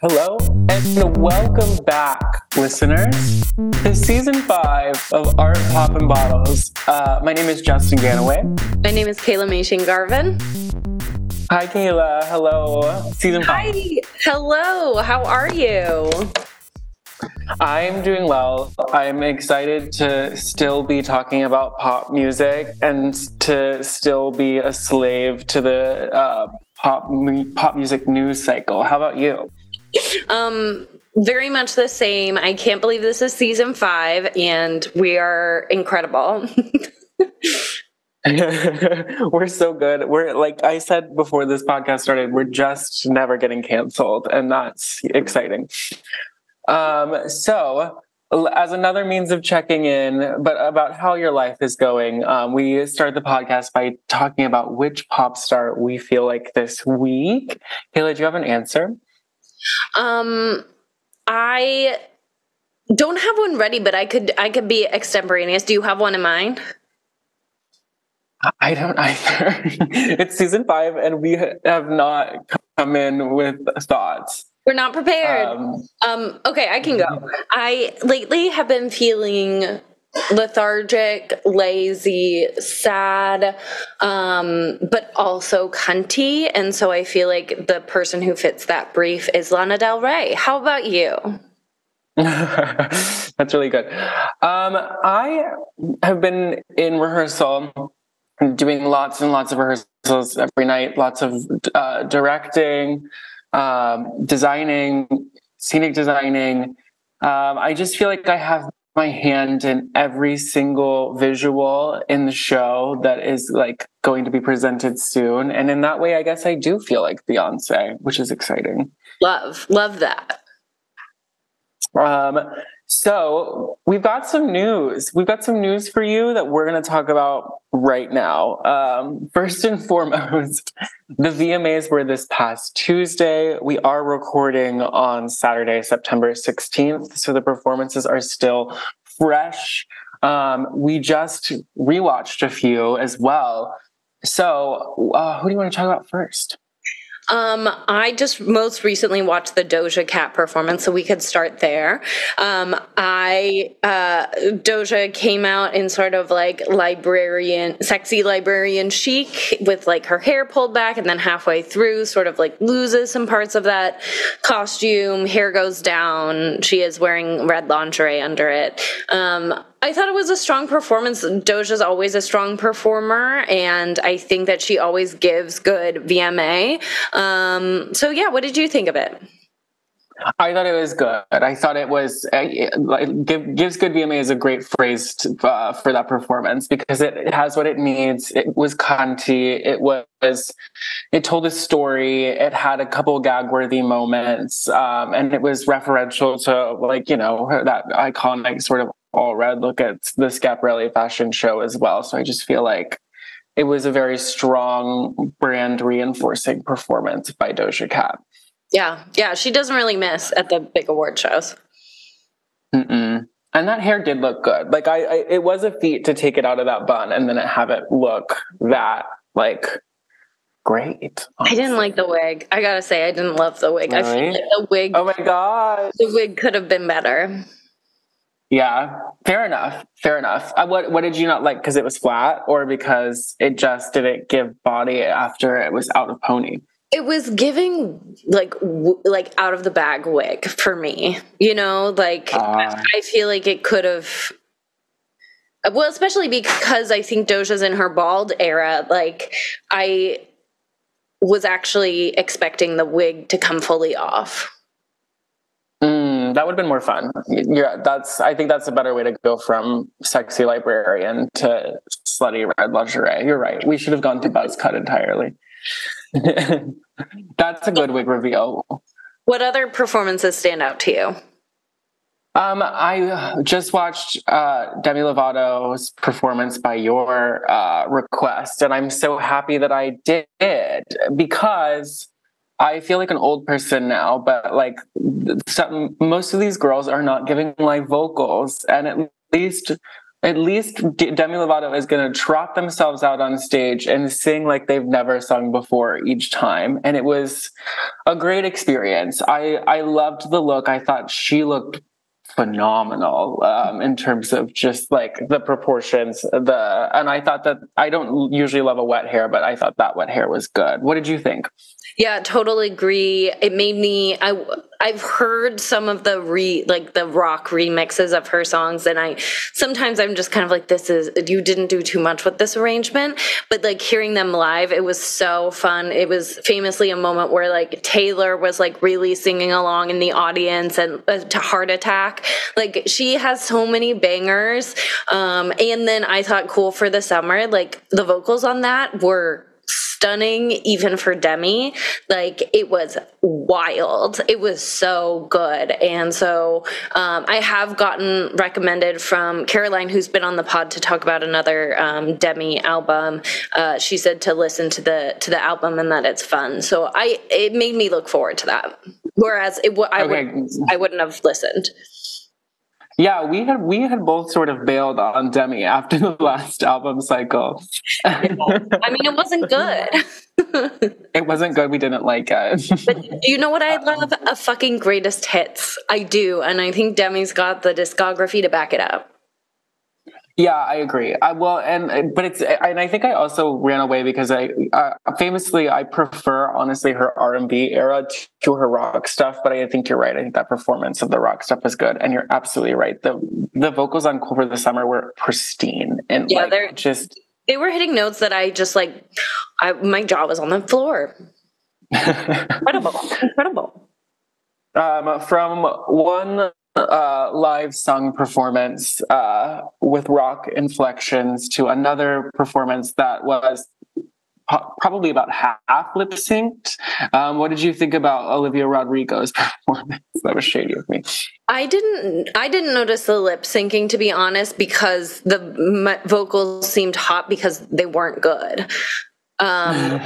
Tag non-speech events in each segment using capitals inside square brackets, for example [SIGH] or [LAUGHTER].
Hello and welcome back, listeners, to season five of Art Pop and Bottles. Uh, my name is Justin Ganaway. My name is Kaela Machin Garvin. Hi, Kaela. Hello. Season five. Hi. Hello. How are you? I'm doing well. I'm excited to still be talking about pop music and to still be a slave to the uh, pop pop music news cycle. How about you? Um, very much the same. I can't believe this is season five, and we are incredible. [LAUGHS] we're so good. We're like I said before this podcast started, we're just never getting canceled, and that's exciting. Um, so, as another means of checking in, but about how your life is going, um, we start the podcast by talking about which pop star we feel like this week. Kaela, do you have an answer? Um, I don't have one ready, but I could I could be extemporaneous. Do you have one in mind? I don't either. [LAUGHS] it's season five, and we have not come in with thoughts. We're not prepared. Um, um, okay, I can go. I lately have been feeling lethargic, lazy, sad, um, but also cunty. And so I feel like the person who fits that brief is Lana Del Rey. How about you? [LAUGHS] That's really good. Um, I have been in rehearsal, doing lots and lots of rehearsals every night, lots of uh, directing, um, designing, scenic designing. Um, I just feel like I have my hand in every single visual in the show that is like going to be presented soon. And in that way, I guess I do feel like Beyonce, which is exciting. Love, love that. Um, so we've got some news. We've got some news for you that we're going to talk about right now. Um, first and [LAUGHS] foremost, the VMAs were this past Tuesday. We are recording on Saturday, September 16th. So the performances are still fresh. Um, we just rewatched a few as well. So, uh, who do you want to talk about first? Um, I just most recently watched the Doja Cat performance, so we could start there. Um, I uh, Doja came out in sort of like librarian, sexy librarian chic, with like her hair pulled back, and then halfway through, sort of like loses some parts of that costume. Hair goes down. She is wearing red lingerie under it. Um, I thought it was a strong performance. Doja's always a strong performer, and I think that she always gives good VMA. Um, so, yeah, what did you think of it? I thought it was good. I thought it was uh, like give, gives good VMA is a great phrase to, uh, for that performance because it has what it needs. It was cunty. It was it told a story. It had a couple gag worthy moments, um, and it was referential to like you know that iconic sort of all red look at the Schiaparelli fashion show as well. So I just feel like it was a very strong brand reinforcing performance by Doja Cat. Yeah, yeah, she doesn't really miss at the big award shows. Mm-mm. And that hair did look good. Like I, I, it was a feat to take it out of that bun and then have it look that like great. Honestly. I didn't like the wig. I gotta say, I didn't love the wig. Really? I feel like the wig. Oh my god, the wig could have been better. Yeah, fair enough. Fair enough. Uh, what what did you not like? Because it was flat, or because it just didn't give body after it was out of pony? It was giving like w- like out of the bag wig for me. You know, like uh, I feel like it could have. Well, especially because I think Doja's in her bald era. Like I was actually expecting the wig to come fully off. Mm, that would have been more fun. Yeah, that's. I think that's a better way to go from sexy librarian to slutty red lingerie. You're right. We should have gone to buzz cut entirely. [LAUGHS] that's a good wig reveal. What other performances stand out to you? Um, I just watched uh, Demi Lovato's performance by your uh, request, and I'm so happy that I did because I feel like an old person now, but like some, most of these girls are not giving live vocals. And at least at least Demi Lovato is going to trot themselves out on stage and sing like they've never sung before each time. And it was a great experience. I, I loved the look. I thought she looked phenomenal um, in terms of just like the proportions the and i thought that i don't usually love a wet hair but i thought that wet hair was good what did you think yeah, totally agree. It made me I I've heard some of the re like the rock remixes of her songs and I sometimes I'm just kind of like this is you didn't do too much with this arrangement, but like hearing them live it was so fun. It was famously a moment where like Taylor was like really singing along in the audience and uh, to Heart Attack. Like she has so many bangers. Um and then I thought cool for the summer like the vocals on that were stunning even for Demi. Like it was wild. It was so good. And so um, I have gotten recommended from Caroline, who's been on the pod to talk about another um, Demi album. Uh, she said to listen to the to the album and that it's fun. So I it made me look forward to that. Whereas it I okay. would I wouldn't have listened. Yeah, we had we had both sort of bailed on Demi after the [LAUGHS] last album cycle. I mean, it wasn't good. [LAUGHS] it wasn't good. We didn't like it. but you know what I love? Um, A fucking greatest hits. I do, and I think Demi's got the discography to back it up. Yeah, I agree. I well, and but it's and I think I also ran away because I uh, famously I prefer honestly her R and B era to her rock stuff. But I think you're right. I think that performance of the rock stuff is good, and you're absolutely right. the The vocals on "Cool for the Summer" were pristine and yeah, like, they're just they were hitting notes that I just like. I my jaw was on the floor. [LAUGHS] incredible, incredible. Um, from one uh, live sung performance uh, with rock inflections to another performance that was probably about half lip synced. Um, what did you think about Olivia Rodrigo's [LAUGHS] performance? that was shady of me. I didn't. I didn't notice the lip syncing to be honest, because the vocals seemed hot because they weren't good. Um,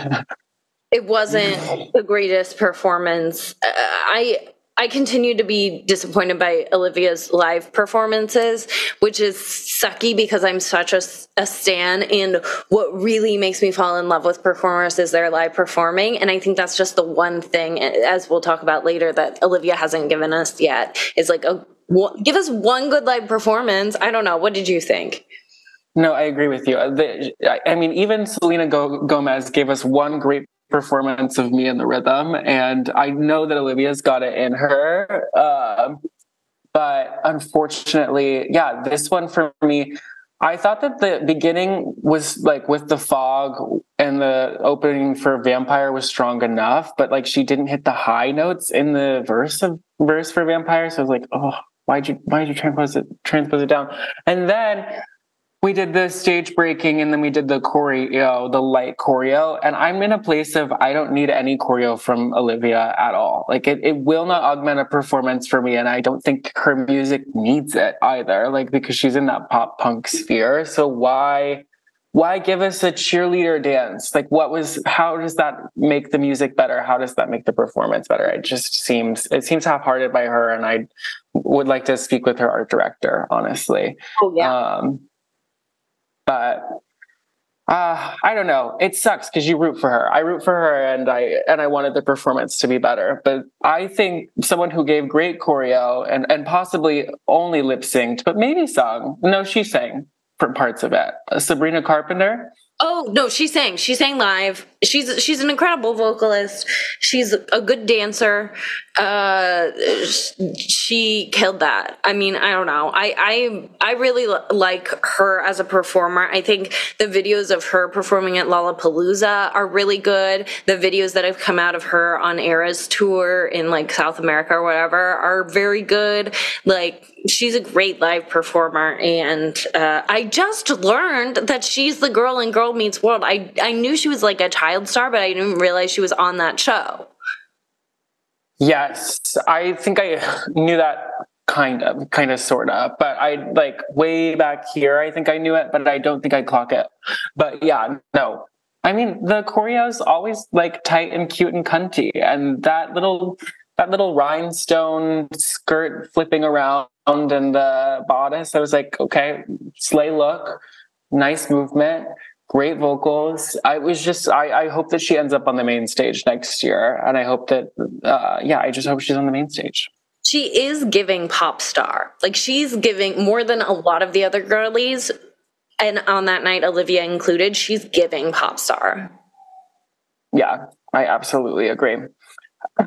[LAUGHS] it wasn't the greatest performance. Uh, I I continue to be disappointed by Olivia's live performances, which is sucky because I'm such a, a stan. And what really makes me fall in love with performers is their live performing. And I think that's just the one thing, as we'll talk about later, that Olivia hasn't given us yet is like a give us one good live performance. I don't know. What did you think? No, I agree with you. I mean, even Selena Gomez gave us one great performance of me and the rhythm. And I know that Olivia's got it in her. Um, but unfortunately, yeah, this one for me, I thought that the beginning was like with the fog and the opening for Vampire was strong enough, but like she didn't hit the high notes in the verse of verse for Vampire. So I was like, oh, why'd you why'd you transpose it transpose it down? And then we did the stage breaking and then we did the choreo, the light choreo. And I'm in a place of I don't need any choreo from Olivia at all. Like it, it will not augment a performance for me. And I don't think her music needs it either, like because she's in that pop punk sphere. So why why give us a cheerleader dance? Like what was how does that make the music better? How does that make the performance better? It just seems it seems half-hearted by her and I would like to speak with her art director, honestly. Oh yeah. Um, but uh, I don't know. It sucks because you root for her. I root for her, and I and I wanted the performance to be better. But I think someone who gave great choreo and and possibly only lip synced, but maybe sung. No, she sang for parts of it. Uh, Sabrina Carpenter. Oh no, she sang. She sang live. She's she's an incredible vocalist. She's a good dancer. Uh, she killed that. I mean, I don't know. I I I really like her as a performer. I think the videos of her performing at Lollapalooza are really good. The videos that have come out of her on Eras tour in like South America or whatever are very good. Like she's a great live performer and uh, i just learned that she's the girl in girl meets world i i knew she was like a child star but i didn't realize she was on that show. Yes i think i knew that kind of kind of sort of but i like way back here i think i knew it but i don't think i clock it. But yeah no. I mean the choreo's always like tight and cute and cunty and that little that little rhinestone skirt flipping around and the bodice. I was like, okay, slay look, nice movement, great vocals. I was just, I, I hope that she ends up on the main stage next year. And I hope that, uh, yeah, I just hope she's on the main stage. She is giving pop star. Like she's giving more than a lot of the other girlies. And on that night, Olivia included, she's giving pop star. Yeah, I absolutely agree.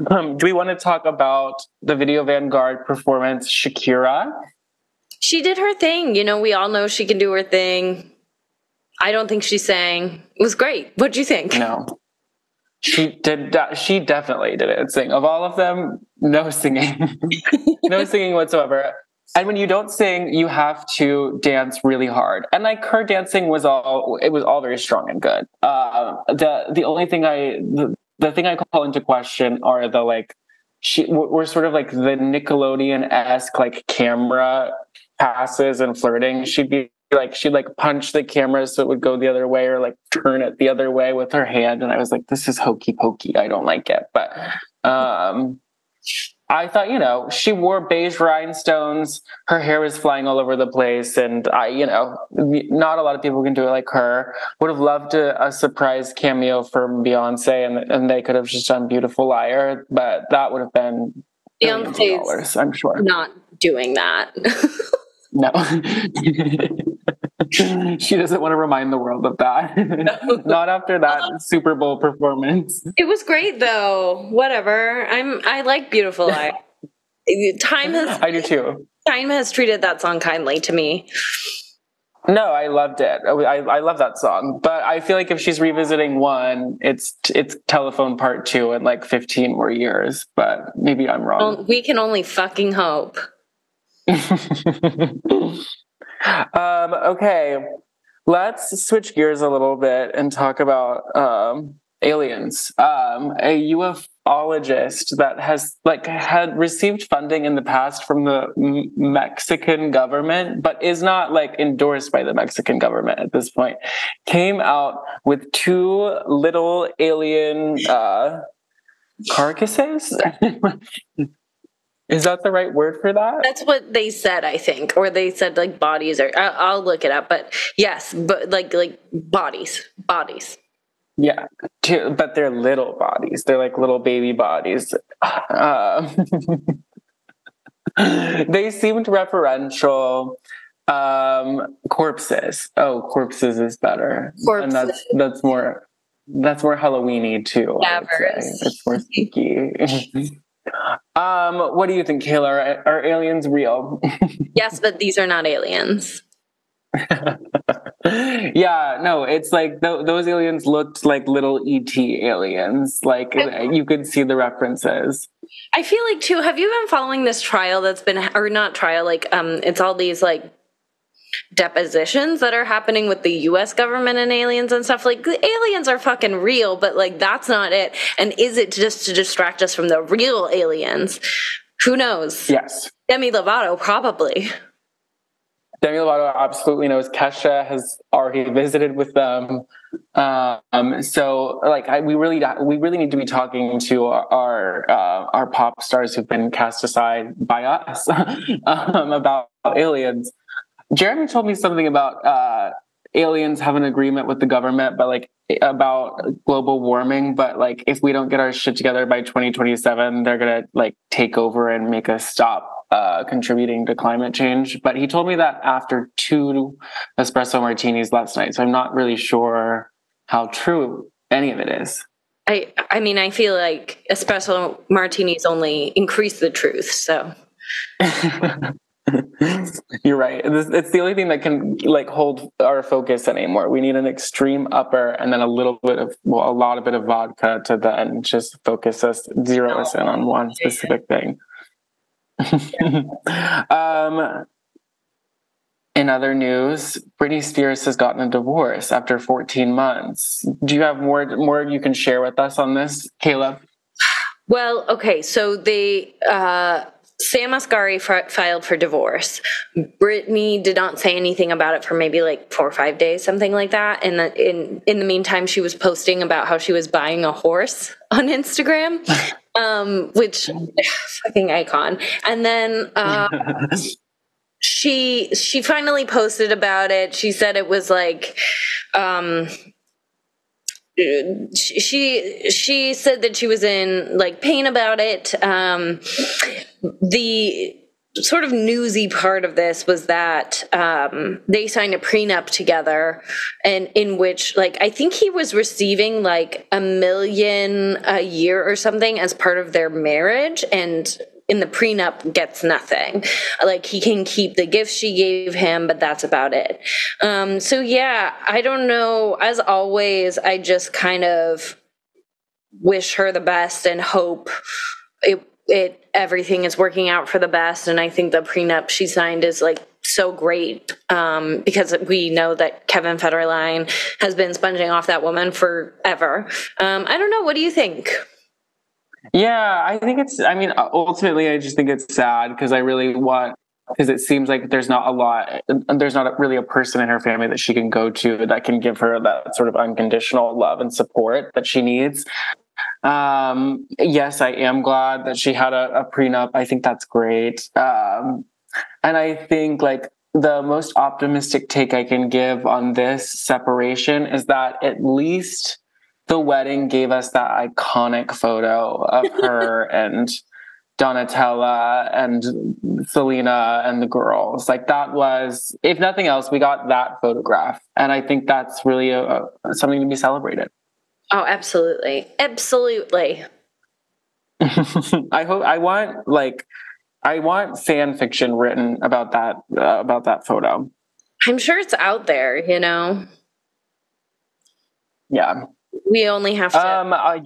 Um, do we want to talk about the Video Vanguard performance, Shakira? She did her thing. You know, we all know she can do her thing. I don't think she sang. It was great. What do you think? No. She did. She definitely did it. Sing of all of them, no singing, [LAUGHS] no singing whatsoever. And when you don't sing, you have to dance really hard. And like her dancing was all, it was all very strong and good. Uh, the the only thing I the, the thing I call into question are the like she we're sort of like the Nickelodeon esque like camera passes and flirting. She'd be like she'd like punch the camera so it would go the other way or like turn it the other way with her hand. And i was like this is hokey pokey. I don't like it. But um i thought you know she wore beige rhinestones. Her hair was flying all over the place. And i you know not a lot of people can do it like her. Would have loved a, a surprise cameo from beyonce and, and they could have just done beautiful liar but that would have been Beyonce's i'm sure. not doing that. [LAUGHS] No [LAUGHS] [LAUGHS] she doesn't want to remind the world of that. [LAUGHS] Not after that [LAUGHS] Super Bowl performance. It was great though. Whatever. I'm I like Beautiful Liar. Time has I do too. Time has treated that song kindly to me. No, I loved it. I, I love that song, but I feel like if she's revisiting one, it's it's Telephone Part Two in like fifteen more years. But maybe I'm wrong. Well, we can only fucking hope. Um, okay, let's switch gears a little bit and talk about um, aliens. Um, a ufologist that has like had received funding in the past from the M- Mexican government, but is not like endorsed by the Mexican government at this point, came out with two little alien uh, carcasses. [LAUGHS] Is that the right word for that? That's what they said, I think, or they said like bodies, or I'll, I'll look it up. But yes, but like like bodies, bodies. Yeah, but they're little bodies. They're like little baby bodies. Uh, [LAUGHS] they seemed referential. Um, corpses. Oh, corpses is better, corpses. and that's that's more that's more Halloweeny too. It's more spooky. [LAUGHS] Um, what do you think, Kaela? Are, are aliens real? [LAUGHS] yes, but these are not aliens. [LAUGHS] yeah, no, it's like th- those aliens looked like little ET aliens. Like you could see the references. I feel like too. Have you been following this trial that's been, or not trial? Like, um, it's all these like depositions that are happening with the US government and aliens and stuff. Like, the aliens are fucking real, but like, that's not it. And is it just to distract us from the real aliens? Who knows? Yes. Demi Lovato, probably. Demi Lovato absolutely knows. Kesha has already visited with them. Um, so, like, I, we really we really need to be talking to our uh, our pop stars who've been cast aside by us [LAUGHS] um, about aliens. Jeremy told me something about uh, aliens have an agreement with the government, but like about global warming. But like, if we don't get our shit together by 2027, they're gonna like take over and make us stop uh, contributing to climate change. But he told me that after two espresso martinis last night, so I'm not really sure how true any of it is. I I mean, I feel like espresso martinis only increase the truth. So. [LAUGHS] [LAUGHS] You're right. It's the only thing that can like hold our focus anymore. We need an extreme upper and then a little bit of, well, a lot of bit of vodka to then just focus us, zero us in on one specific thing. [LAUGHS] um, in other news, Britney Spears has gotten a divorce after 14 months. Do you have more more you can share with us on this, Caleb? Well, okay, so they uh Sam Asghari f- filed for divorce. Britney did not say anything about it for maybe like four or five days, something like that. And the, in in the meantime, she was posting about how she was buying a horse [LAUGHS] on Instagram, um, which [LAUGHS] fucking icon. And then uh, [LAUGHS] she she finally posted about it. She said it was like um she she said that she was in like pain about it. Um the sort of newsy part of this was that um, they signed a prenup together and in which like i think he was receiving like a million a year or something as part of their marriage and in the prenup gets nothing. Like he can keep the gift she gave him, but that's about it. Um, so yeah, I don't know. As always, I just kind of wish her the best and hope it it everything is working out for the best. And I think the prenup she signed is like so great um, because we know that Kevin Federline has been sponging off that woman forever. Um, I don't know. What do you think? Yeah, I think it's, I mean, ultimately, I just think it's sad because I really want, because it seems like there's not a lot, there's not really a person in her family that she can go to that can give her that sort of unconditional love and support that she needs. Um, yes, I am glad that she had a, a prenup. I think that's great. Um, and I think like the most optimistic take I can give on this separation is that at least the wedding gave us that iconic photo of [LAUGHS] her and Donatella and Selena and the girls. Like that was, if nothing else, we got that photograph, and I think that's really a, a, something to be celebrated. Oh, absolutely, absolutely. [LAUGHS] I hope I want like I want fan fiction written about that uh, about that photo. I'm sure it's out there, you know. Yeah. We only have to. Um, I,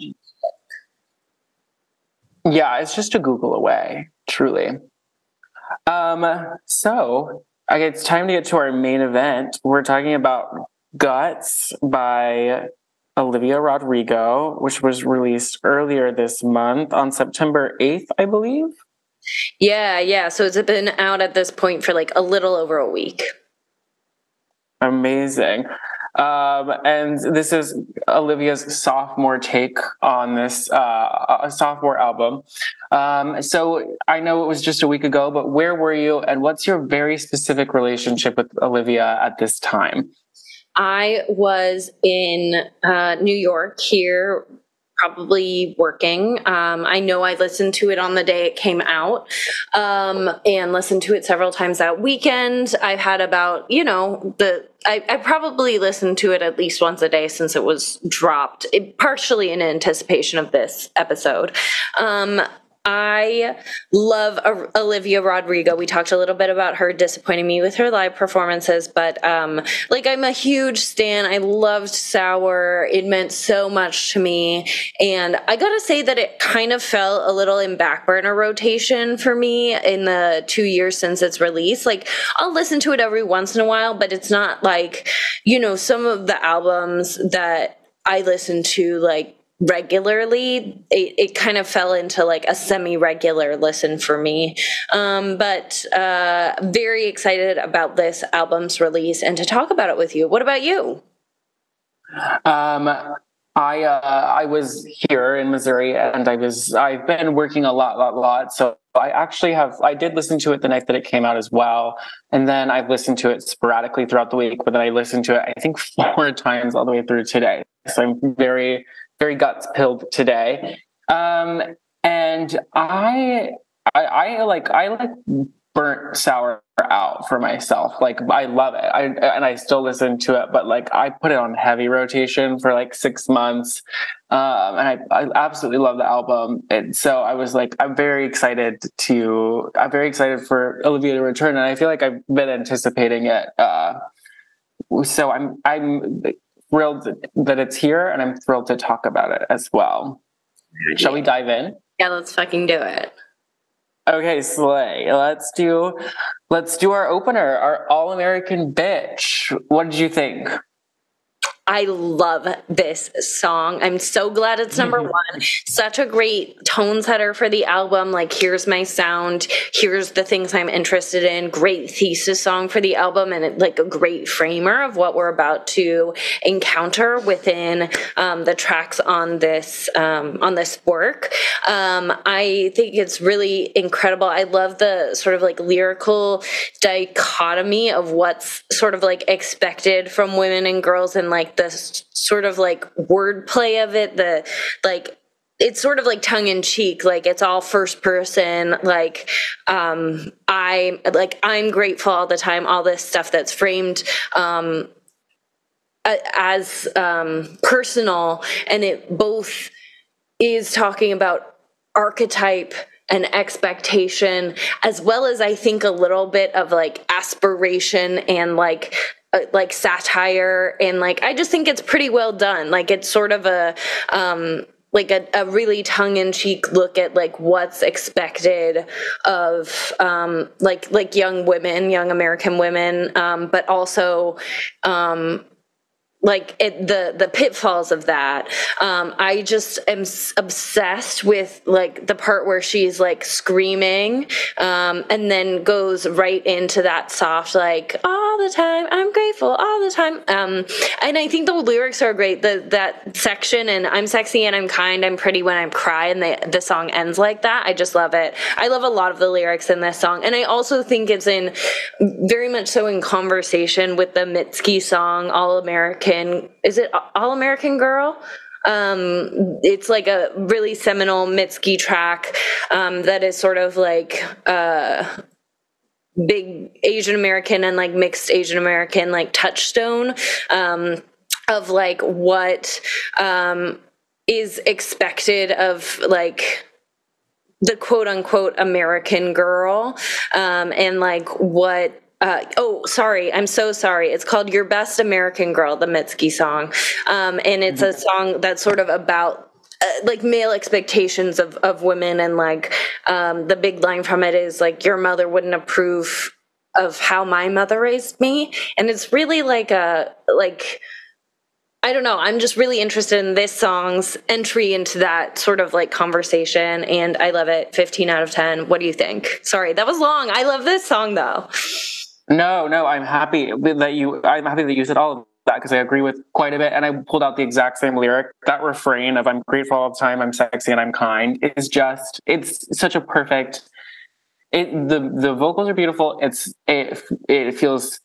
yeah, it's just a Google away, truly. Um, so I it's time to get to our main event. We're talking about Guts by Olivia Rodrigo, which was released earlier this month on September 8th, I believe. Yeah, yeah. So it's been out at this point for like a little over a week. Amazing. Um, and this is Olivia's sophomore take on this uh, sophomore album. Um, so I know it was just a week ago, but where were you, and what's your very specific relationship with Olivia at this time? I was in uh, New York here probably working. Um, I know I listened to it on the day it came out um, and listened to it several times that weekend. I've had about, you know, the I, I, probably listened to it at least once a day since it was dropped, it, partially in anticipation of this episode. Um, I love Olivia Rodrigo. We talked a little bit about her disappointing me with her live performances, but um, like I'm a huge stan. I loved Sour. It meant so much to me, and I gotta say that it kind of fell a little in back burner rotation for me in the two years since its release. Like I'll listen to it every once in a while, but it's not like you know some of the albums that I listen to like regularly it, it kind of fell into like a semi-regular listen for me um, but uh, very excited about this album's release and to talk about it with you what about you um, I uh, I was here in Missouri, and I was I've been working a lot, lot, lot. So I actually have I did listen to it the night that it came out as well, and then I've listened to it sporadically throughout the week. But then I listened to it I think [LAUGHS] four times all the way through today. So I'm very very guts pilled today. Um, and I, I, I like, I like burnt sour out for myself. Like I love it. I and I still listen to it, but like I put it on heavy rotation for like six months. Um, and I, I absolutely love the album. And so I was like, I'm very excited to I'm very excited for Olivia to return. And I feel like I've been anticipating it. Uh, so I'm I'm thrilled that it's here and I'm thrilled to talk about it as well. Shall we dive in? Yeah, let's fucking do it. Okay, Slay. Let's do let's do our opener, our all-American bitch. What did you think? I love this song. I'm so glad it's number mm-hmm. one. Such a great tone setter for the album. Like, here's my sound. Here's the things I'm interested in. Great thesis song for the album, and it, like a great framer of what we're about to encounter within um, the tracks on this um, on this work. Um, I think it's really incredible. I love the sort of like lyrical dichotomy of what's sort of like expected from women and girls and like the sort of like wordplay of it, the like it's sort of like tongue in cheek like it's all first person like um i like i'm grateful all the time all this stuff that's framed um as um personal and it both is talking about archetype and expectation as well as i think a little bit of like aspiration and like like satire and like I just think it's pretty well done. Like it's sort of a um like a, a really tongue-in-cheek look at like what's expected of um like like young women young american women um but also um like it, the the pitfalls of that um, i just am s- obsessed with like the part where she's like screaming um, and then goes right into that soft like all the time. I'm grateful all the time. Um, and i think the lyrics are great. The that section and i'm sexy and i'm kind i'm pretty when i'm cry and the, the song ends like that. I just love it. I love a lot of the lyrics in this song. And i also think it's in very much so in conversation with the mitski song all american. Is it All American Girl? Um, it's like a really seminal Mitski track um, that is sort of like uh, big Asian American and like mixed Asian American like touchstone um, of like what um, is expected of like the quote unquote American girl um, and like what uh, oh, sorry. I'm so sorry. It's called Your Best American Girl, the Mitski song. Um, and it's a mm-hmm. song that's sort of about uh, like male expectations of, of women. And like um, the big line from it is like, your mother wouldn't approve of how my mother raised me. And it's really like a, like, I don't know. I'm just really interested in this song's entry into that sort of like conversation, and I love it. 15 out of 10. What do you think? Sorry, that was long. I love this song though. No, no, I'm happy that you. I'm happy that you said all of that because I agree with quite a bit. And I pulled out the exact same lyric. That refrain of "I'm grateful all the time, I'm sexy, and I'm kind" is just. It's such a perfect. It the the vocals are beautiful. It's it it feels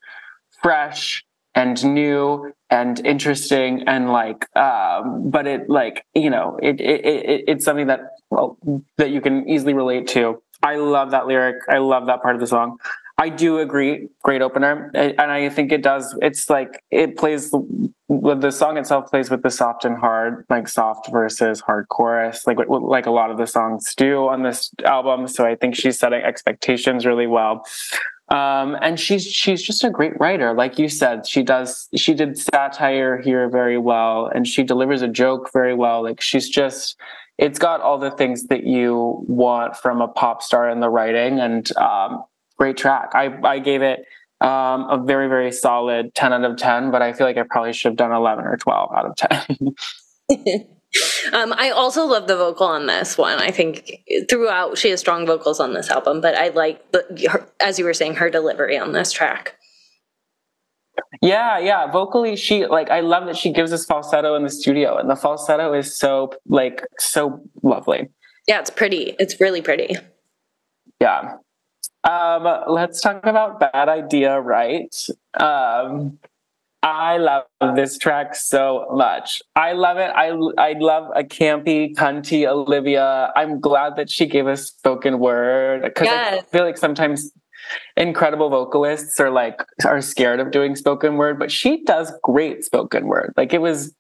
fresh and new and interesting and like um but it like you know it, it, it it's something that well that you can easily relate to i love that lyric i love that part of the song I do agree. Great opener, and I think it does. It's like it plays the song itself plays with the soft and hard, like soft versus hard chorus, like like a lot of the songs do on this album. So I think she's setting expectations really well. Um, and she's she's just a great writer, like you said. She does she did satire here very well, and she delivers a joke very well. Like she's just it's got all the things that you want from a pop star in the writing, and um, great track. I, I gave it um, a very, very solid 10 out of 10, but I feel like I probably should have done 11 or 12 out of 10. [LAUGHS] um, I also love the vocal on this one. I think throughout she has strong vocals on this album, but I like the, her, as you were saying, her delivery on this track. Yeah, yeah. Vocally, she like I love that she gives us falsetto in the studio, and the falsetto is so like so lovely. Yeah, it's pretty. It's really pretty. Yeah. Um, let's talk about Bad Idea, right? Um, I love this track so much. I love it. I I love a campy, cunty Olivia. I'm glad that she gave us spoken word because yes. I feel like sometimes incredible vocalists are like are scared of doing spoken word, but she does great spoken word. Like it was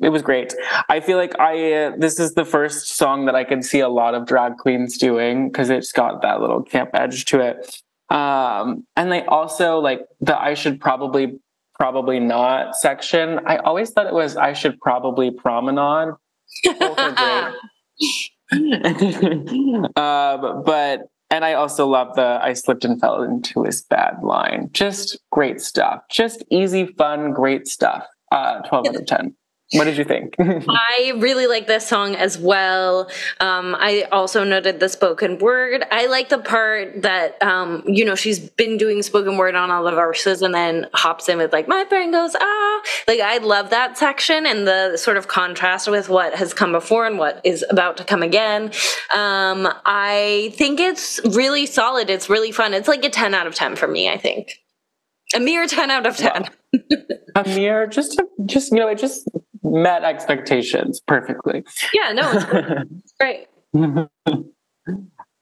it was great. I feel like I uh, this is the first song that I can see a lot of drag queens doing because it's got that little camp edge to it. Um, and they also like the I should probably probably not section. I always thought it was I should probably promenade. Both are great. [LAUGHS] [LAUGHS] um, but and I also love the I slipped and fell into his bad line. Just great stuff. Just easy, fun, great stuff. uh, 12 out of 10. What did you think? [LAUGHS] I really like this song as well. Um, I also noted the spoken word. I like the part that, um, you know, she's been doing spoken word on all the verses and then hops in with like, my brain goes, ah. Like, I love that section and the sort of contrast with what has come before and what is about to come again. Um, I think it's really solid. It's really fun. It's like a 10 out of 10 for me, I think. A mere 10 out of 10. a mere, just, just, you know, it just met expectations perfectly. Yeah, no, it's [LAUGHS] great.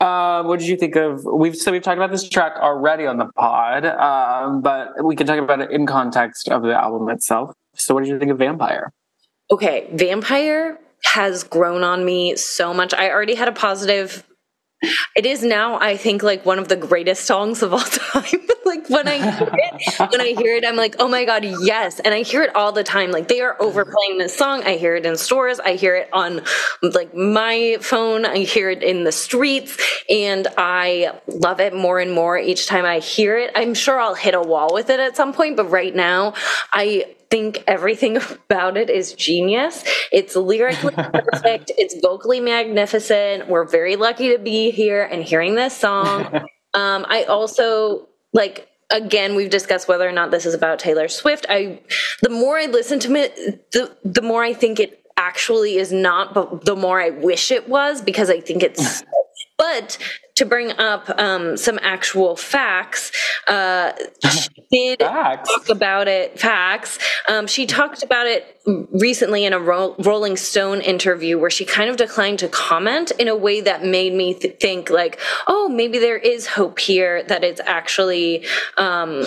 Uh, what did you think of? We've so we've talked about this track already on the pod, um, but we can talk about it in context of the album itself. So, what did you think of Vampire? Okay, Vampire has grown on me so much. I already had a positive it is now, I think, like one of the greatest songs of all [LAUGHS] time. like when I hear it, when I hear it, I'm like, oh my god, yes! And I hear it all the time. Like they are overplaying this song. I hear it in stores. I hear it on like my phone. I hear it in the streets, and I love it more and more each time I hear it. I'm sure I'll hit a wall with it at some point, but right now, I think everything [LAUGHS] about it is genius. It's lyrically [LAUGHS] perfect. It's vocally magnificent. We're very lucky to be here and hearing this song. [LAUGHS] Um, I also like again we've discussed whether or not this is about Taylor Swift. I the more I listen to it, the the more I think it actually is not, but the more I wish it was because I think it's [LAUGHS] but to bring up um, some actual facts, uh, she did [LAUGHS] facts. talk about it. Facts. Um, she talked about it recently in a Ro- Rolling Stone interview where she kind of declined to comment in a way that made me th- think, like, oh, maybe there is hope here that it's actually. Um,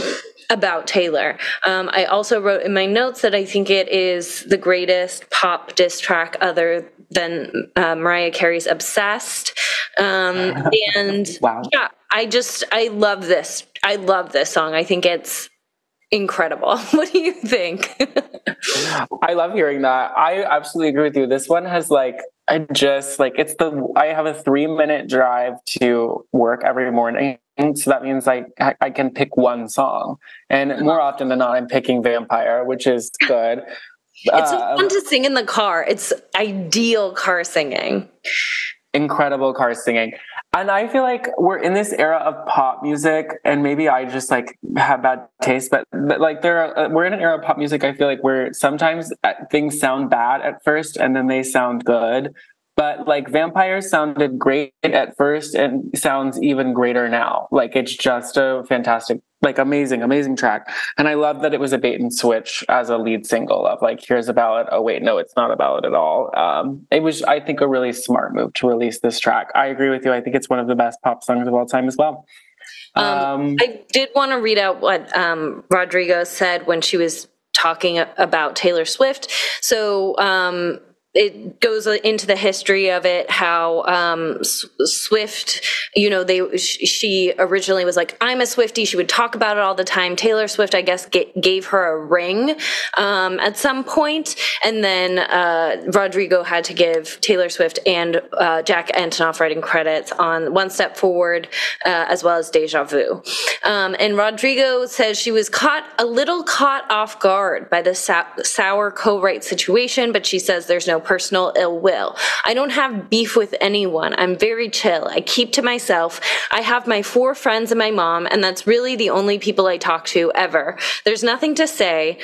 about Taylor. Um, I also wrote in my notes that I think it is the greatest pop diss track other than uh, Mariah Carey's "Obsessed," um, [LAUGHS] and wow. yeah, I just I love this. I love this song. I think it's incredible. [LAUGHS] What do you think? [LAUGHS] I love hearing that. I absolutely agree with you. This one has like I just like it's the I have a three minute drive to work every morning. So that means like I can pick one song. And more often than not, I'm picking Vampire, which is good. It's so fun um, to sing in the car. It's ideal car singing. Incredible car singing. And I feel like we're in this era of pop music, and maybe I just like have bad taste, but, but like there are, uh, we're in an era of pop music. I feel like where sometimes uh, things sound bad at first and then they sound good. But like Vampires sounded great at first and sounds even greater now. Like it's just a fantastic, like amazing, amazing track. And I love that it was a bait and switch as a lead single of like, here's a ballad. Oh, wait, no, it's not a ballad at all. Um, it was, I think, a really smart move to release this track. I agree with you. I think it's one of the best pop songs of all time as well. Um, um, I did want to read out what um, Rodrigo said when she was talking about Taylor Swift. So um, it goes into the history of it how um, swift you know they she originally was like i'm a swiftie she would talk about it all the time. Taylor swift i guess gave her a ring um, at some point and then uh, rodrigo had to give taylor swift and uh, jack antonoff writing credits on one step forward uh, as well as deja vu. Um, and rodrigo says she was caught a little caught off guard by the sour co-write situation but she says there's no personal ill will. I don't have beef with anyone. I'm very chill. I keep to myself. I have my four friends and my mom, and that's really the only people I talk to ever. There's nothing to say.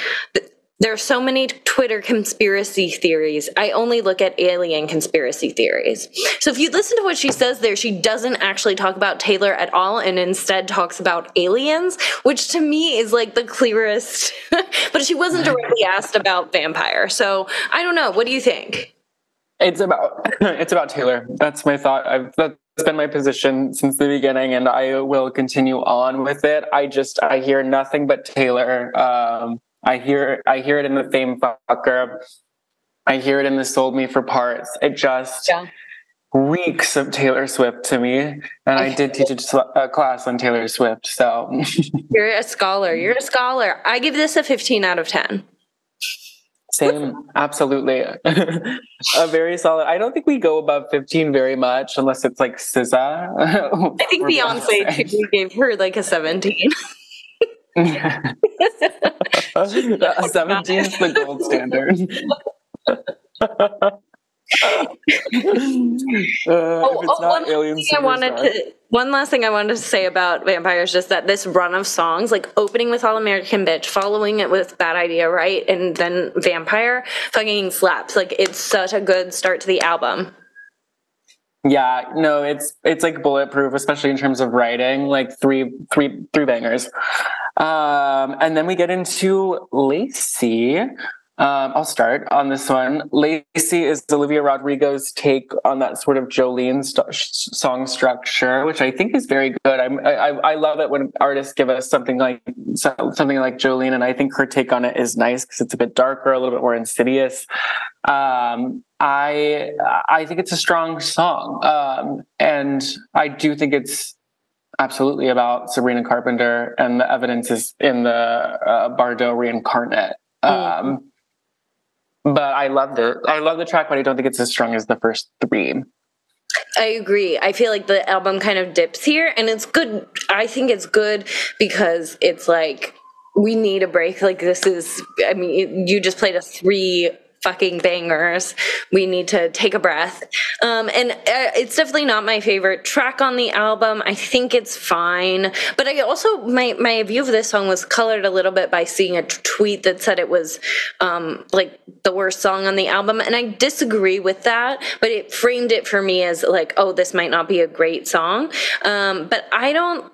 There are so many Twitter conspiracy theories. I only look at alien conspiracy theories. So if you listen to what she says there, she doesn't actually talk about Taylor at all and instead talks about aliens, which to me is like the clearest. [LAUGHS] but she wasn't directly asked about vampire. So I don't know. What do you think? It's about [LAUGHS] it's about Taylor. That's my thought. I've that's been my position since the beginning, and I will continue on with it. I just I hear nothing but Taylor. Um, I hear I hear it in the fame fucker. I hear it in the sold me for parts. It just yeah. reeks of Taylor Swift to me. And I, I did teach a, class on Taylor Swift. So [LAUGHS] you're a scholar. You're a scholar. I give this a 15 out of 10. Same, absolutely. [LAUGHS] a very solid. I don't think we go above 15 very much unless it's like SZA. [LAUGHS] I think Beyonce gave her like a 17. Seventeen is the gold standard. uh, oh, oh, one, thing I wanted to, one last thing I wanted to say about vampires just that this run of songs, like opening with All American Bitch, following it with Bad Idea, right? And then Vampire fucking slaps. Like it's such a good start to the album. Yeah, no, it's it's like bulletproof, especially in terms of writing. Like three, three, three bangers, um, and then we get into Lacey. um, I'll start on this one. Lacey is Olivia Rodrigo's take on that sort of Jolene st- song structure, which I think is very good. I, I, I love it when artists give us something like something like Jolene, and I think her take on it is nice because it's a bit darker, a little bit more insidious. Um, I I think it's a strong song, um, and I do think it's absolutely about Sabrina Carpenter, and the evidence is in the uh, Bardot reincarnate. Mm. Um, but I love the I love the track, but I don't think it's as strong as the first three. I agree. I feel like the album kind of dips here, and it's good. I think it's good because it's like we need a break. Like this is, I mean, you just played a three fucking bangers. We need to take a breath. Um, and uh, it's definitely not my favorite track on the album. I think it's fine, but I also my my view of this song was colored a little bit by seeing a t- tweet that said it was um, like the worst song on the album, and I disagree with that. But it framed it for me as like, oh, this might not be a great song. Um, but I don't.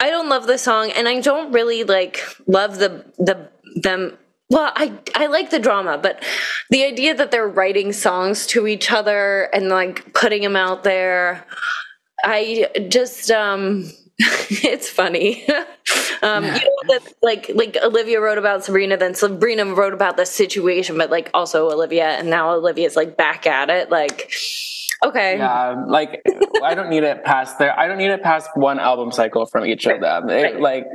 I don't love the song, and I don't really like love the the them well i i like the drama but the idea that they're writing songs to each other and like putting them out there i just um [LAUGHS] it's funny. [LAUGHS] Um you know that like like olivia wrote about sabrina then sabrina wrote about the situation but like also olivia and now olivia's like back at it like okay. Yeah like i don't need it past there i don't need it past one album cycle from each of them. It, right. like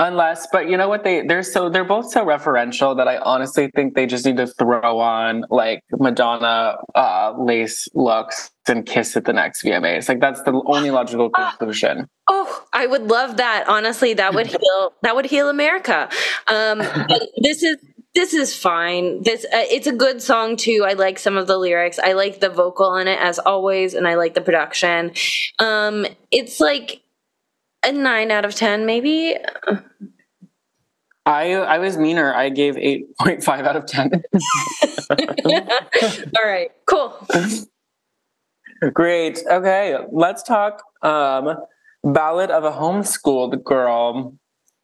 unless but you know what they they're so they're both so referential that i honestly think they just need to throw on like madonna uh lace looks and kiss at the next vmas like that's the only logical ah. conclusion oh i would love that honestly that would [LAUGHS] heal that would heal america um [LAUGHS] this is this is fine. This uh, it's a good song too. I like some of the lyrics. I like the vocal in it as always, and I like the production. Um, it's like a nine out of ten, maybe. I I was meaner. I gave eight point five out of ten. [LAUGHS] All right, cool. Great. Okay, let's talk um, Ballad of a Homeschooled Girl.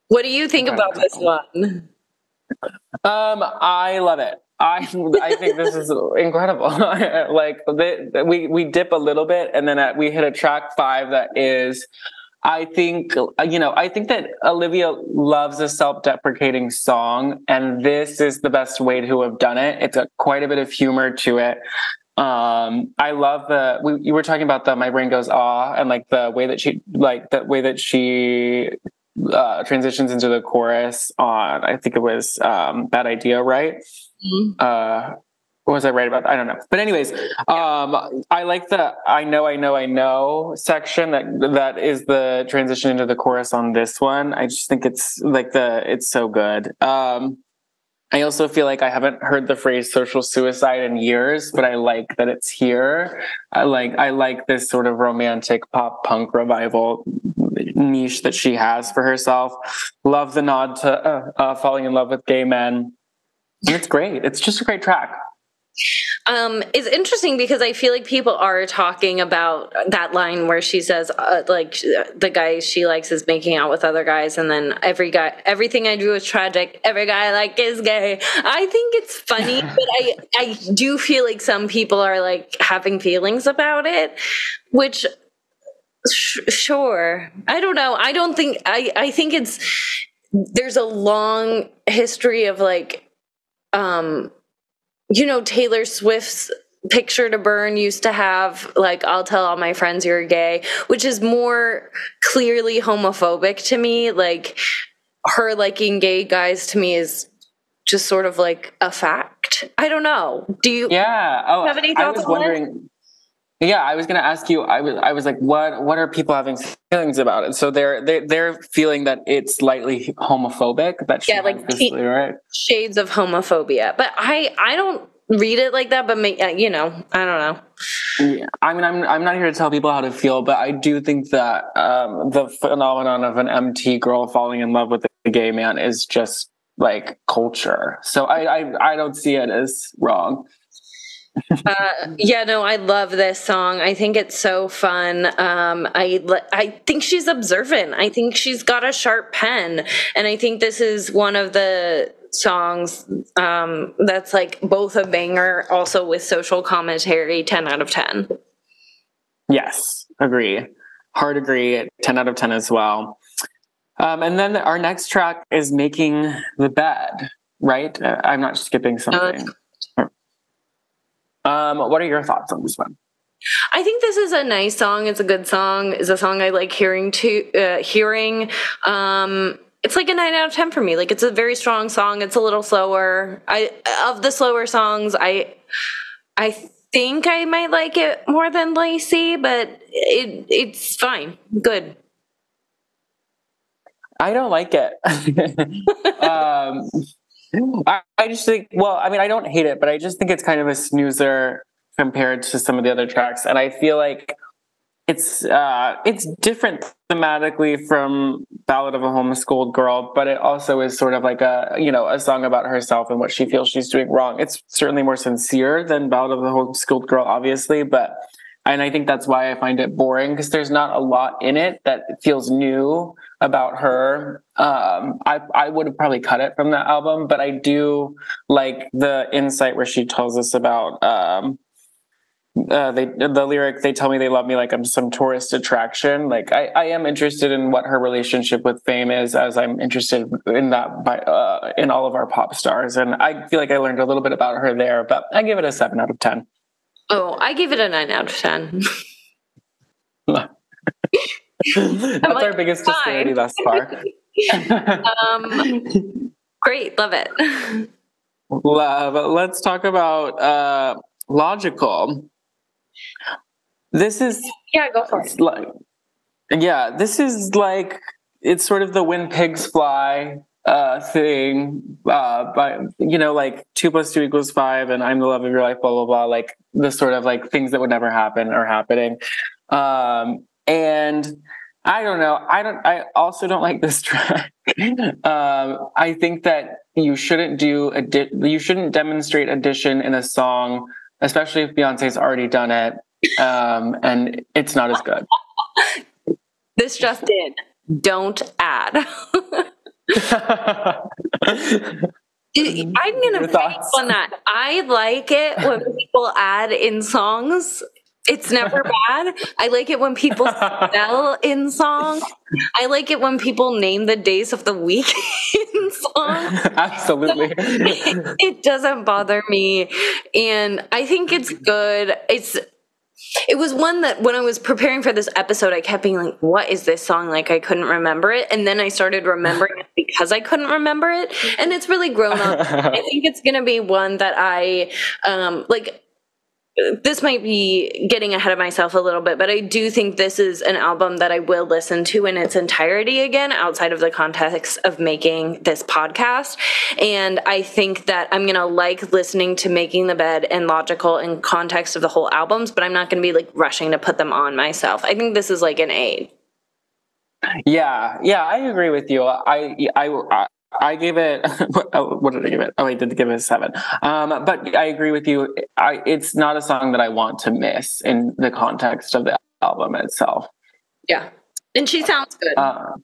What do you think about this [LAUGHS] one? Um, I love it. I I think this is incredible. [LAUGHS] like the, we we dip a little bit, and then at, we hit a track five that is I think, you know, I think that Olivia loves a self deprecating song, and this is the best way to have done it. It's a, quite a bit of humor to it. Um, I love the, we, you were talking about the My Brain Goes Ah, and like the way that she, like the way that she uh, transitions into the chorus on, I think it was um, Bad Idea, right? Mm-hmm. Uh, what was I right about? I don't know. But anyways, um, I like the I know, I know, I know section that that is the transition into the chorus on this one. I just think it's like the it's so good. Um, I also feel like I haven't heard the phrase social suicide in years, but I like that it's here. I like I like this sort of romantic pop punk revival niche that she has for herself. Love the nod to uh, uh, falling in love with gay men. It's great. It's just a great track. Um, it's interesting because I feel like people are talking about that line where she says, uh, like, the guy she likes is making out with other guys, and then every guy, everything I do is tragic. Every guy I like is gay. I think it's funny, [LAUGHS] but I, I do feel like some people are like having feelings about it, which, sh- sure, I don't know. I don't think I, I think it's there's a long history of like, um you know, Taylor Swift's picture to burn used to have like I'll tell all my friends you're gay, which is more clearly homophobic to me. Like her liking gay guys to me is just sort of like a fact. I don't know. Do you Yeah. Oh, have any thoughts I was wondering Yeah, I was going to ask you. I was, I was like, what, what are people having feelings about it? So they're, they're, they're feeling that it's slightly homophobic. That yeah, like t- lyric. shades of homophobia. But I, I don't read it like that. But make, uh, you know, I don't know. Yeah, I mean, I'm, I'm not here to tell people how to feel, but I do think that um, the phenomenon of an MT girl falling in love with a gay man is just like culture. So I, I, I don't see it as wrong uh, yeah, no, I love this song. I think it's so fun. Um, I I think she's observant. I think she's got a sharp pen, and I think this is one of the songs um, that's like both a banger, also with social commentary. Ten out of ten. Yes, agree. Hard agree. Ten out of ten as well. Um, and then our next track is making the bed. Right? Uh, I'm not skipping something. Um, what are your thoughts on this one? I think this is a nice song. It's a good song. It's a song I like hearing to uh, hearing. Um, it's like a nine out of ten for me. Like it's a very strong song. It's a little slower. I of the slower songs, I I think I might like it more than Lacy, but it it's fine. Good. I don't like it. [LAUGHS] um, I, I just think, well, I mean, I don't hate it, but I just think it's kind of a snoozer compared to some of the other tracks. And I feel like it's uh, it's different thematically from Ballad of a Homeschooled Girl, but it also is sort of like a you know a song about herself and what she feels she's doing wrong. It's certainly more sincere than Ballad of the Homeschooled Girl, obviously, but and I think that's why I find it boring because there's not a lot in it that feels new about her. Um, I I would have probably cut it from that album, but I do like the insight where she tells us about um, uh, they the lyric they tell me they love me like I'm some tourist attraction. Like I, I am interested in what her relationship with fame is, as I'm interested in that by uh, in all of our pop stars, and I feel like I learned a little bit about her there. But I give it a seven out of ten. Oh, I give it a nine out of ten. [LAUGHS] [LAUGHS] That's like, our biggest fine. disparity thus far. [LAUGHS] um, great, love it. Love. Let's talk about uh, logical. This is yeah, go for it. Like, yeah, this is like it's sort of the when pigs fly uh, thing, uh, but you know, like two plus two equals five, and I'm the love of your life, blah blah blah. Like the sort of like things that would never happen are happening, um, and I don't know. I don't. I also don't like this [LAUGHS] track. um, I think that you shouldn't do a. You shouldn't demonstrate addition in a song, especially if Beyonce's already done it, um, and it's not as good. [LAUGHS] this just did. Don't add. [LAUGHS] I'm gonna thoughts on that. I like it when people add in songs. It's never bad. I like it when people [LAUGHS] spell in songs. I like it when people name the days of the week [LAUGHS] in songs. Absolutely. it, [LAUGHS] it doesn't bother me. And I think it's good. It's it was one that when I was preparing for this episode, I kept being like, what is this song? Like, I couldn't remember it. And then I started remembering it because I couldn't remember it. And it's really grown up. I think it's going to be one that I, um, like, this might be getting ahead of myself a little bit, but I do think this is an album that I will listen to in its entirety again outside of the context of making this podcast. And I think that I'm going to like listening to Making the Bed and Logical in context of the whole albums, but I'm not going to be like rushing to put them on myself. I think this is like an eight. Yeah, yeah, I agree with you. I, I, I gave it. [LAUGHS] what did I give it? Oh, I did give it a seven. Um, but I agree with you. I, it's not a song that I want to miss in the context of the album itself. Yeah, and she sounds good. Uh,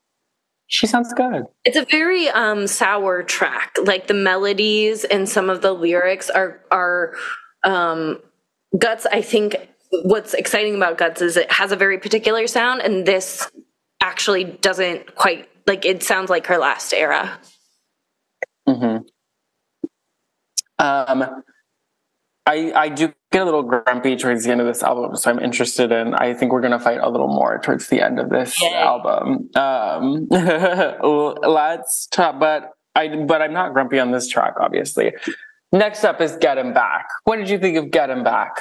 she sounds good. It's a very um, sour track. Like the melodies and some of the lyrics are are um, guts. I think what's exciting about guts is it has a very particular sound, and this actually doesn't quite like it sounds like her last era. Mm-hmm. Um, I I do get a little grumpy towards the end of this album, so I'm interested in. I think we're gonna fight a little more towards the end of this Yay. album. Um, [LAUGHS] let's talk, but I but I'm not grumpy on this track, obviously. Next up is Get Him Back. What did you think of Get Him Back?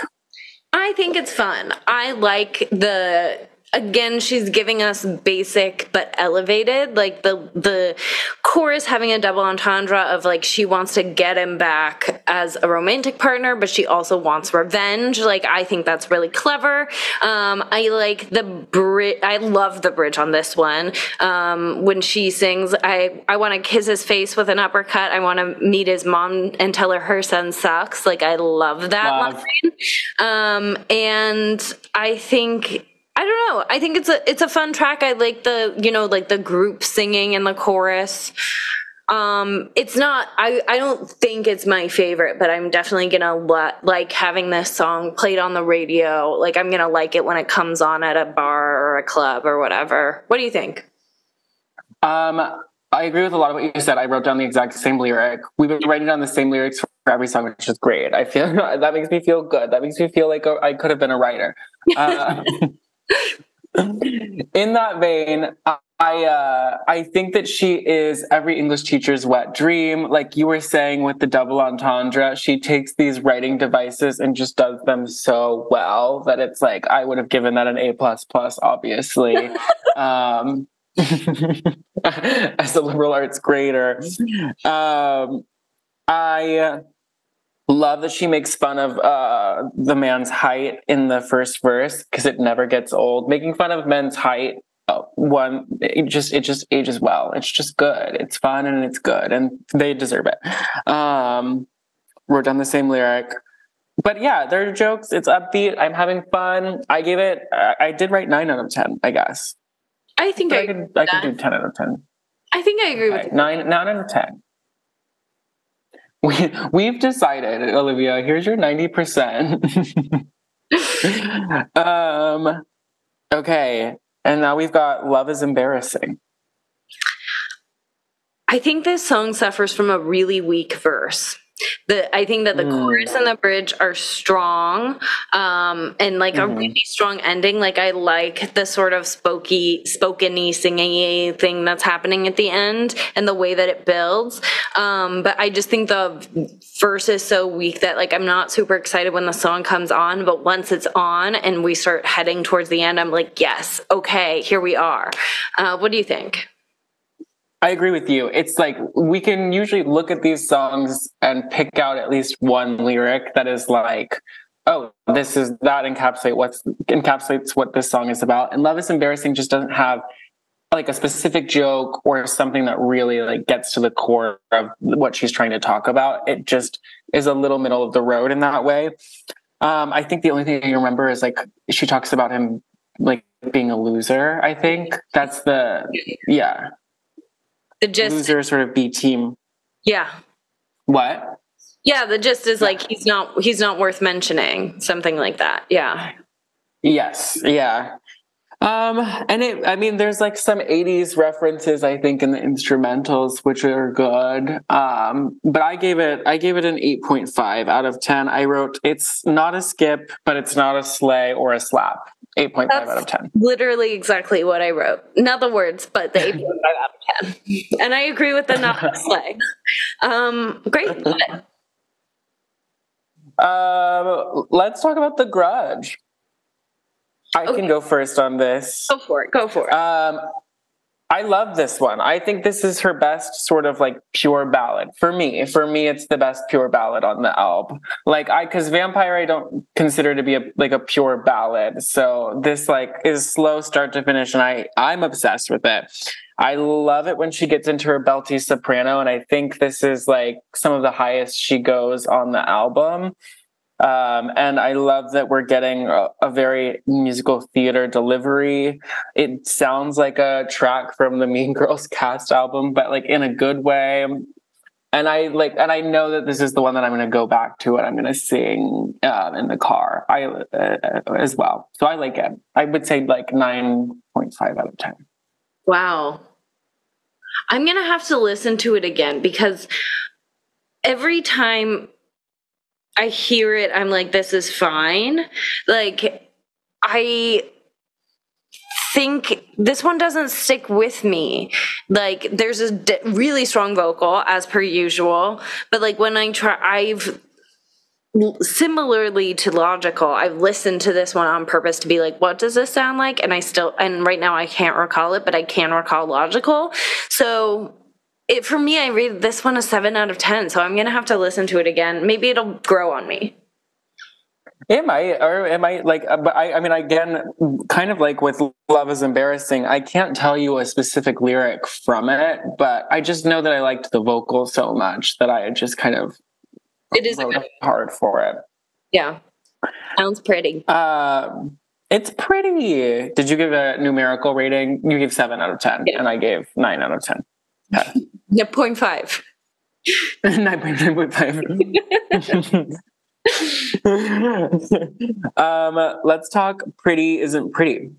I think it's fun. I like the again she's giving us basic but elevated like the the chorus having a double entendre of like she wants to get him back as a romantic partner but she also wants revenge. Like i think that's really clever. Um i like the bridge i love the bridge on this one. Um when she sings i i want to kiss his face with an uppercut. I want to meet his mom and tell her her son sucks. Like i love that love. line. Um and i think I don't know. I think it's a it's a fun track. I like the you know like the group singing and the chorus. Um, it's not. I I don't think it's my favorite, but I'm definitely gonna like having this song played on the radio. Like I'm gonna like it when it comes on at a bar or a club or whatever. What do you think? Um, I agree with a lot of what you said. I wrote down the exact same lyric. We've been writing down the same lyrics for every song, which is great. I feel [LAUGHS] that makes me feel good. That makes me feel like I could have been a writer. [LAUGHS] Uh, in that vein, I uh, I think that she is every English teacher's wet dream. Like you were saying with the double entendre, she takes these writing devices and just does them so well that it's like I would have given that an A plus plus, obviously. [LAUGHS] um, [LAUGHS] as a liberal arts grader, um, I Love that she makes fun of uh, the man's height in the first verse because it never gets old. Making fun of men's height, uh, one it just it just ages well. It's just good. It's fun and it's good, and they deserve it. Um, wrote down the same lyric, but yeah, there are jokes. It's upbeat. I'm having fun. I gave it. I, I did write nine out of ten. I guess. I think I, I could. I could do ten out of ten. I think I agree with you. nine. Nine out of ten. We, we've decided, Olivia, here's your 90%. [LAUGHS] um, okay. And now we've got Love is Embarrassing. I think this song suffers from a really weak verse the I think that the mm. chorus and the bridge are strong, um, and like mm-hmm. a really strong ending. Like I like the sort of spooky, spokeny, singingy thing that's happening at the end, and the way that it builds. Um, but I just think the verse is so weak that like I'm not super excited when the song comes on. But once it's on and we start heading towards the end, I'm like, yes, okay, here we are. Uh, what do you think? I agree with you. It's like we can usually look at these songs and pick out at least one lyric that is like, oh, this is that encapsulate what's encapsulates what this song is about. And Love is Embarrassing just doesn't have like a specific joke or something that really like gets to the core of what she's trying to talk about. It just is a little middle of the road in that way. Um, I think the only thing I remember is like she talks about him like being a loser. I think that's the yeah the gist loser sort of B team. Yeah. What? Yeah, the gist is like he's not he's not worth mentioning, something like that. Yeah. Yes. Yeah. Um, and it, I mean, there's like some 80s references, I think, in the instrumentals, which are good. Um, but I gave it, I gave it an 8.5 out of 10. I wrote, it's not a skip, but it's not a slay or a slap. 8.5 out of 10. Literally exactly what I wrote. Not the words, but the 8.5 out of 10. And I agree with the not [LAUGHS] slag. Um, great. Um, let's talk about the grudge. I okay. can go first on this. Go for it. Go for it. Um, I love this one. I think this is her best sort of like pure ballad for me. For me, it's the best pure ballad on the album. Like I, because Vampire, I don't consider to be a like a pure ballad. So this like is slow start to finish, and I I'm obsessed with it. I love it when she gets into her belty soprano, and I think this is like some of the highest she goes on the album. Um, and I love that we're getting a, a, very musical theater delivery. It sounds like a track from the Mean Girls cast album, but like in a good way. And I like, and I know that this is the one that I'm going to go back to and I'm going to sing um, in the car. I uh, as well. So I like it. I would say like nine point five out of ten. Wow. I'm going to have to listen to it again because every time I hear it, I'm like, this is fine. Like, I think this one doesn't stick with me. Like, there's a really strong vocal, as per usual, but like when I try, I've similarly to logical i've listened to this one on purpose to be like what does this sound like and i still and right now i can't recall it but i can recall logical so it for me i read this one a 7 out of 10 so i'm gonna have to listen to it again maybe it'll grow on me Am I or am I like, uh, but I, I mean, again, kind of like with Love is Embarrassing, I can't tell you a specific lyric from it, but I just know that I liked the vocal so much that I just kind of it is wrote hard for it. Yeah. Sounds pretty. Uh, it's pretty. Did you give a numerical rating? You gave seven out of 10, yeah. and I gave nine out of 10. [LAUGHS] Yeah, 0.5. [LAUGHS] 9.5. um, let's talk pretty isn't pretty.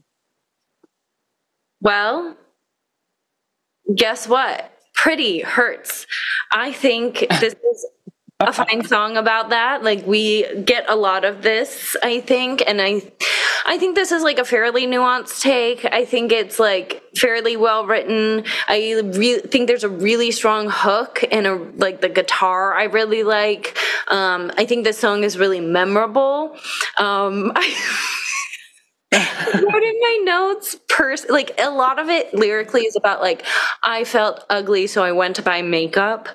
Well, guess what? Pretty hurts. I think this is a fine song about that. Like we get a lot of this, I think, and I I think this is like a fairly nuanced take. I think it's like fairly well written. I re- think there's a really strong hook and a like the guitar I really like. Um, I think this song is really memorable. Um, [LAUGHS] I wrote in my notes pers- like a lot of it lyrically is about like I felt ugly so I went to buy makeup.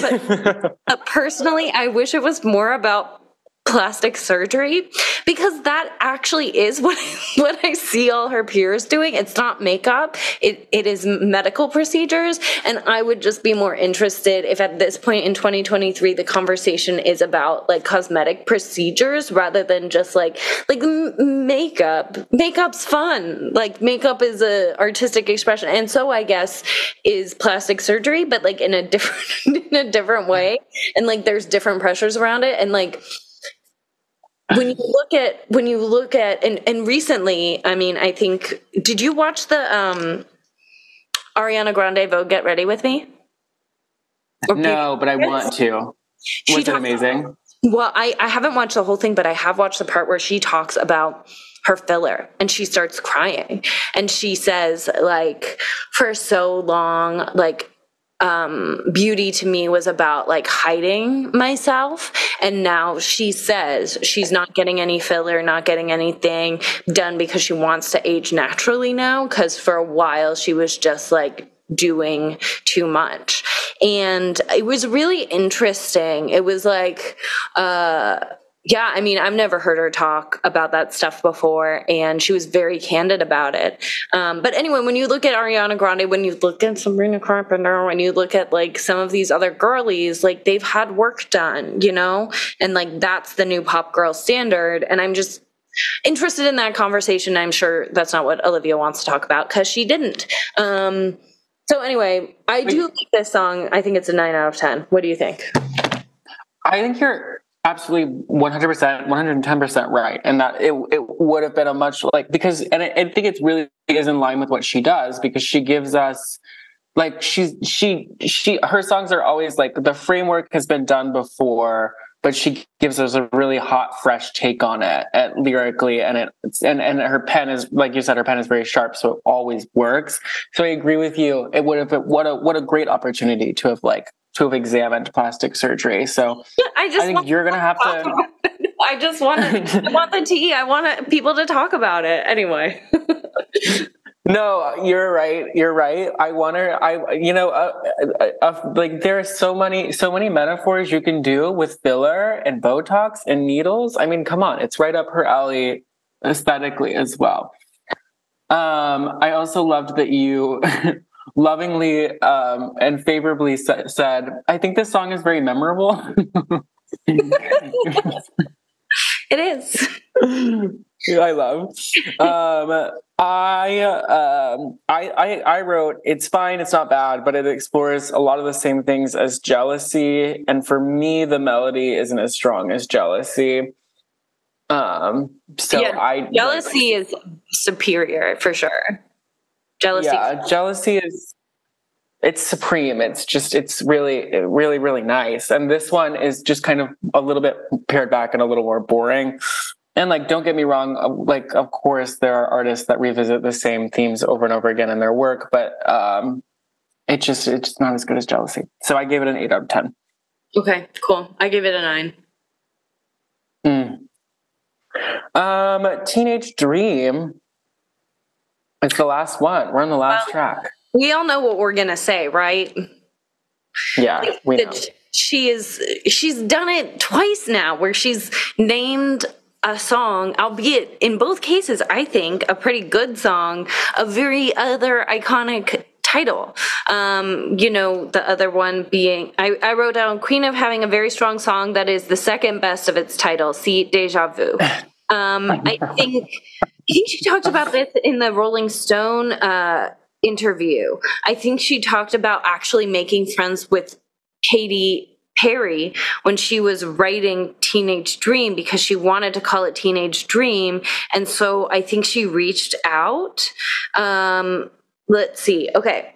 But uh, personally, I wish it was more about plastic surgery because that actually is what [LAUGHS] what I see all her peers doing. It's not makeup. It it is medical procedures and I would just be more interested if at this point in 2023 the conversation is about like cosmetic procedures rather than just like like makeup. Makeup's fun. Like makeup is a artistic expression and so I guess is plastic surgery but like in a different [LAUGHS] in a different way and like there's different pressures around it and like when you look at when you look at and and recently i mean i think did you watch the um ariana grande vogue get ready with me? Or no but i want to. She was it amazing. well i i haven't watched the whole thing but i have watched the part where she talks about her filler and she starts crying. And she says like for so long like um, beauty to me was about like hiding myself. And now she says she's not getting any filler, not getting anything done because she wants to age naturally now. Cause for a while she was just like doing too much. And it was really interesting. It was like, uh, yeah, I mean, I've never heard her talk about that stuff before, and she was very candid about it. Um, but anyway, when you look at Ariana Grande, when you look at Sabrina Carpenter, when you look at like some of these other girlies, like they've had work done, you know, and like that's the new pop girl standard. And I'm just interested in that conversation. I'm sure that's not what Olivia wants to talk about because she didn't. Um, so anyway, I do like this song. I think it's a nine out of ten. What do you think? I think you're absolutely 100% 110% right and that it, it would have been a much like because and I, I, think it really is in line with what she does because she gives us like she's she she her songs are always like the framework has been done before but she gives us a really hot fresh take on it at, lyrically and it and and her pen is like you said her pen is very sharp so it always works. So i agree with you it would have been what a what a great opportunity to have like to have examined plastic surgery. So I just I think you're gonna have to. [LAUGHS] I just want to, I want the tea. I want people to talk about it anyway. [LAUGHS] no, you're right. You're right. I want to. I you know, uh, uh, uh, like there are so many so many metaphors you can do with filler and Botox and needles. I mean, come on, it's right up her alley aesthetically as well. Um, I also loved that you [LAUGHS] lovingly um, and favorably sa- said, I think this song is very memorable. it is. I love. Um, I, um, I, I, I wrote, it's fine, it's not bad, but it explores a lot of the same things as jealousy. And for me, the melody isn't as strong as jealousy. Um, so yeah, I jealousy like, is superior for sure. Jealousy. Yeah, uh, jealousy is it's supreme. It's just it's really really really nice. And this one is just kind of a little bit pared back and a little more boring. And like, don't get me wrong. Uh, like, of course, there are artists that revisit the same themes over and over again in their work, but um, it just it's not as good as jealousy. So I gave it an eight out of ten. Okay, cool. I gave it a nine. Mm. Um, Teenage Dream it's the last one. We're on the last well, track. We all know what we're gonna say, right? Yeah, we know. She is. She's done it twice now, where she's named a song, albeit in both cases, I think a pretty good song, a very other iconic title. Um, you know, the other one being, I, I, wrote down Queen of having a very strong song that is the second best of its title, See Deja Vu. [LAUGHS] Um, I think, I think she talked about this in the Rolling Stone uh, interview. I think she talked about actually making friends with Katy Perry when she was writing Teenage Dream because she wanted to call it Teenage Dream. And so I think she reached out. Um, let's see. Okay.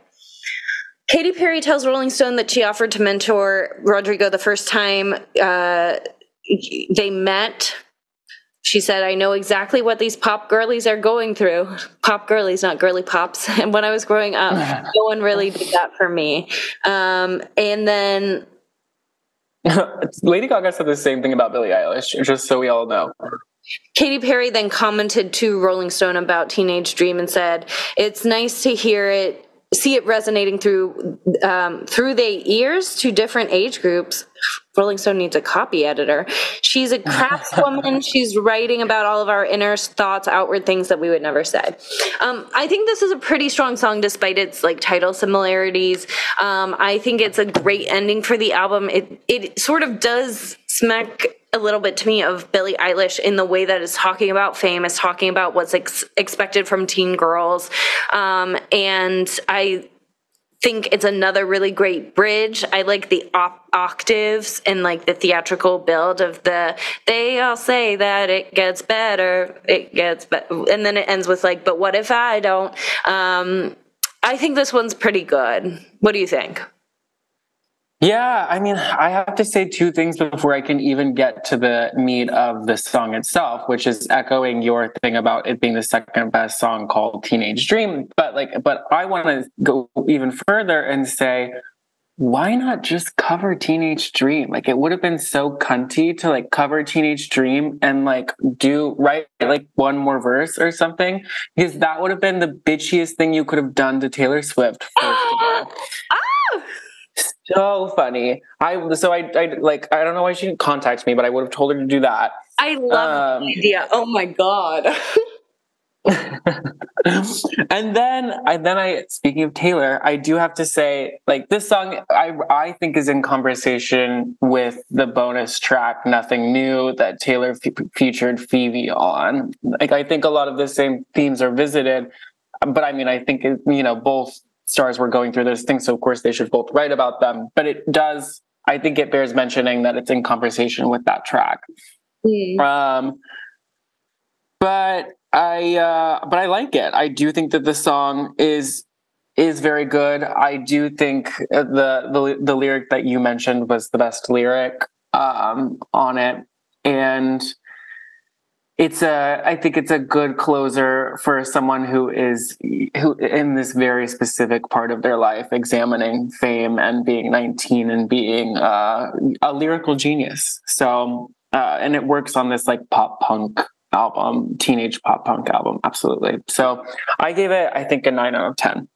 Katy Perry tells Rolling Stone that she offered to mentor Rodrigo the first time uh, they met. She said, I know exactly what these pop girlies are going through. Pop girlies, not girly pops. [LAUGHS] And when I was growing up, [LAUGHS] no one really did that for me. Um, and then Lady Gaga said the same thing about Billie Eilish, just so we all know. Katy Perry then commented to Rolling Stone about Teenage Dream and said, "It's nice to hear it see it resonating through um, through the ears to different age groups. Rolling Stone needs a copy editor. She's a craftswoman. [LAUGHS] She's writing about all of our inner thoughts, outward things that we would never say. Um, I think this is a pretty strong song, despite its like title similarities. Um, I think it's a great ending for the album. It it sort of does smack a little bit to me of Billie Eilish in the way that it's talking about fame, is talking about what's ex- expected from teen girls. Um, and I think it's another really great bridge. I like the op- octaves and like the theatrical build of the. They all say that it gets better, it gets better, and then it ends with like, "But what if I don't?" Um, I think this one's pretty good. What do you think? Yeah, I mean, I have to say two things before I can even get to the meat of the song itself, which is echoing your thing about it being the second best song called Teenage Dream. But like, but I want to go even further and say, why not just cover Teenage Dream? Like, it would have been so cunty to like cover Teenage Dream and like do write like one more verse or something, because that would have been the bitchiest thing you could have done to Taylor Swift. First of all. [GASPS] Ah! So funny. I so I, I like I don't know why she didn't contact me, but I would have told her to do that. I love um, the idea. Oh my god. [LAUGHS] and then I then I speaking of Taylor, I do have to say like this song I I think is in conversation with the bonus track Nothing New that Taylor f- featured Phoebe on. Like I think a lot of the same themes are visited, but I mean I think it, you know both stars were going through those things. So of course they should both write about them. But it does, I think it bears mentioning that it's in conversation with that track. Mm. Um, but I uh, but I like it. I do think that the song is is very good. I do think the the the lyric that you mentioned was the best lyric um, on it, and it's a i think it's a good closer for someone who is who in this very specific part of their life examining fame and being 19 and being uh, a lyrical genius. So uh, and it works on this like pop punk album teenage pop punk album. Absolutely. So i gave it i think a 9 out of 10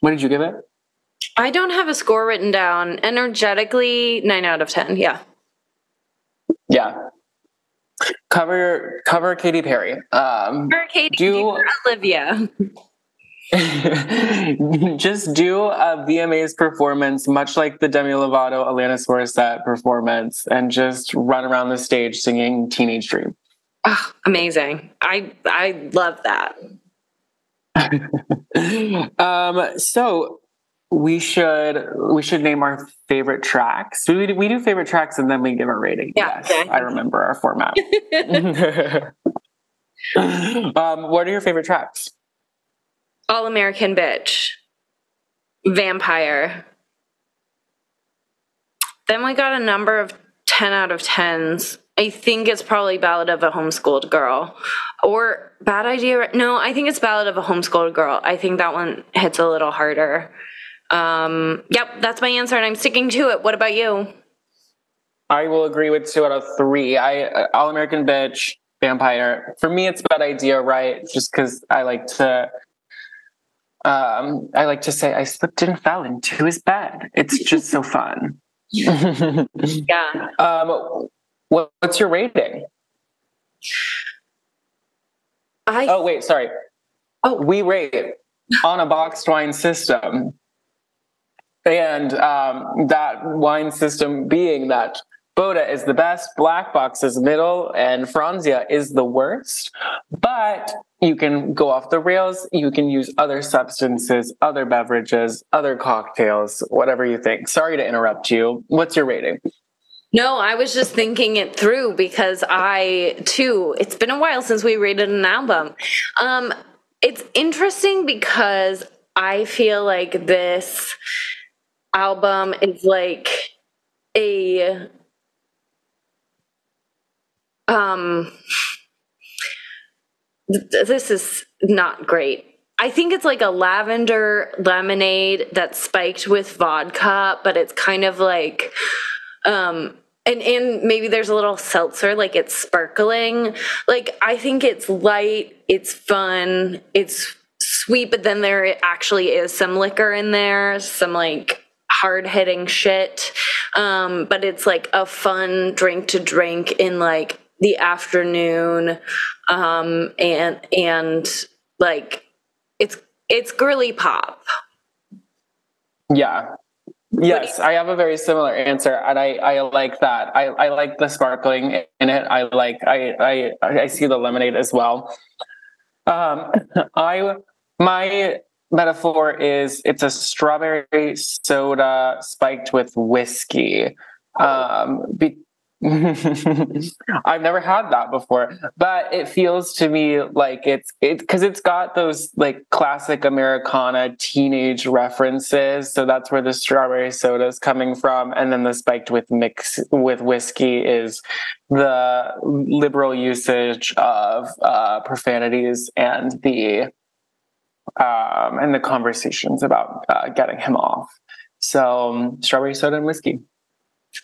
what did you give it? I don't have a score written down. Energetically 9 out of 10 yeah. Yeah cover cover Katy Perry. Um, cover Katy do Olivia. [LAUGHS] just do a VMA's performance, much like the Demi Lovato, Alanis Morissette performance, and just run around the stage singing "Teenage Dream." Oh, amazing! I I love that. [LAUGHS] um, so we should we should name our favorite tracks. We, we do favorite tracks and then we give a rating. Yeah, yes, okay. I remember our format. [LAUGHS] [LAUGHS] um, what are your favorite tracks? All American Bitch, Vampire. Then we got a number of 10 out of 10s. I think it's probably Ballad of a Homeschooled Girl. Or Bad Idea. No, I think it's Ballad of a Homeschooled Girl. I think that one hits a little harder. Um, yep, that's my answer, and I'm sticking to it. What about you? I will agree with two out of three. I uh, All American Bitch, vampire. For me, it's a bad idea, right? Just because I like to. Um, I like to say I slipped and fell into his bed. It's just so [LAUGHS] fun. yeah. Um, what, what's your rating? I. Oh wait, sorry. Oh. We rate on a boxed wine system, and um, that wine system being that Bota is the best, Black Box is middle, and Franzia is the worst. But you can go off the rails. You can use other substances, other beverages, other cocktails, whatever you think. Sorry to interrupt you. What's your rating? No, I was just thinking it through because I too, it's been a while since we rated an album. Um, it's interesting because I feel like this album is like a um th- this is not great. I think it's like a lavender lemonade that's spiked with vodka, but it's kind of like um and and maybe there's a little seltzer like it's sparkling like i think it's light it's fun it's sweet but then there actually is some liquor in there some like hard hitting shit um but it's like a fun drink to drink in like the afternoon um and and like it's it's girly pop yeah Yes, I have a very similar answer, and I, I like that. I, I like the sparkling in it. I like I I I see the lemonade as well. Um, [LAUGHS] I my metaphor is it's a strawberry soda spiked with whiskey. Um, be, [LAUGHS] I've never had that before, but it feels to me like it's it because it's got those like classic Americana teenage references. So that's where the strawberry soda is coming from, and then the spiked with mix with whiskey is the liberal usage of uh, profanities and the um, and the conversations about uh, getting him off. So um, strawberry soda and whiskey.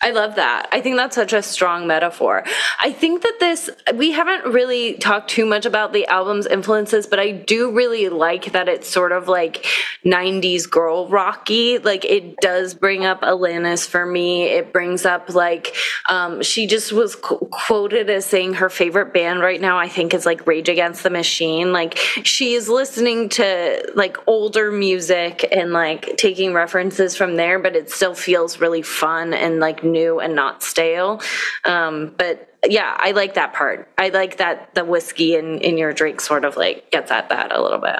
I love that. I think that's such a strong metaphor. I think that this, we haven't really talked too much about the album's influences, but I do really like that it's sort of like 90s girl rocky. Like it does bring up Alanis for me. It brings up like, um, she just was qu- quoted as saying her favorite band right now, I think is like Rage Against the Machine. Like she's listening to like older music and like taking references from there, but it still feels really fun and like like new and not stale. Um, but yeah, I like that part. I like that the whiskey in, in your drink sort of like gets at that a little bit.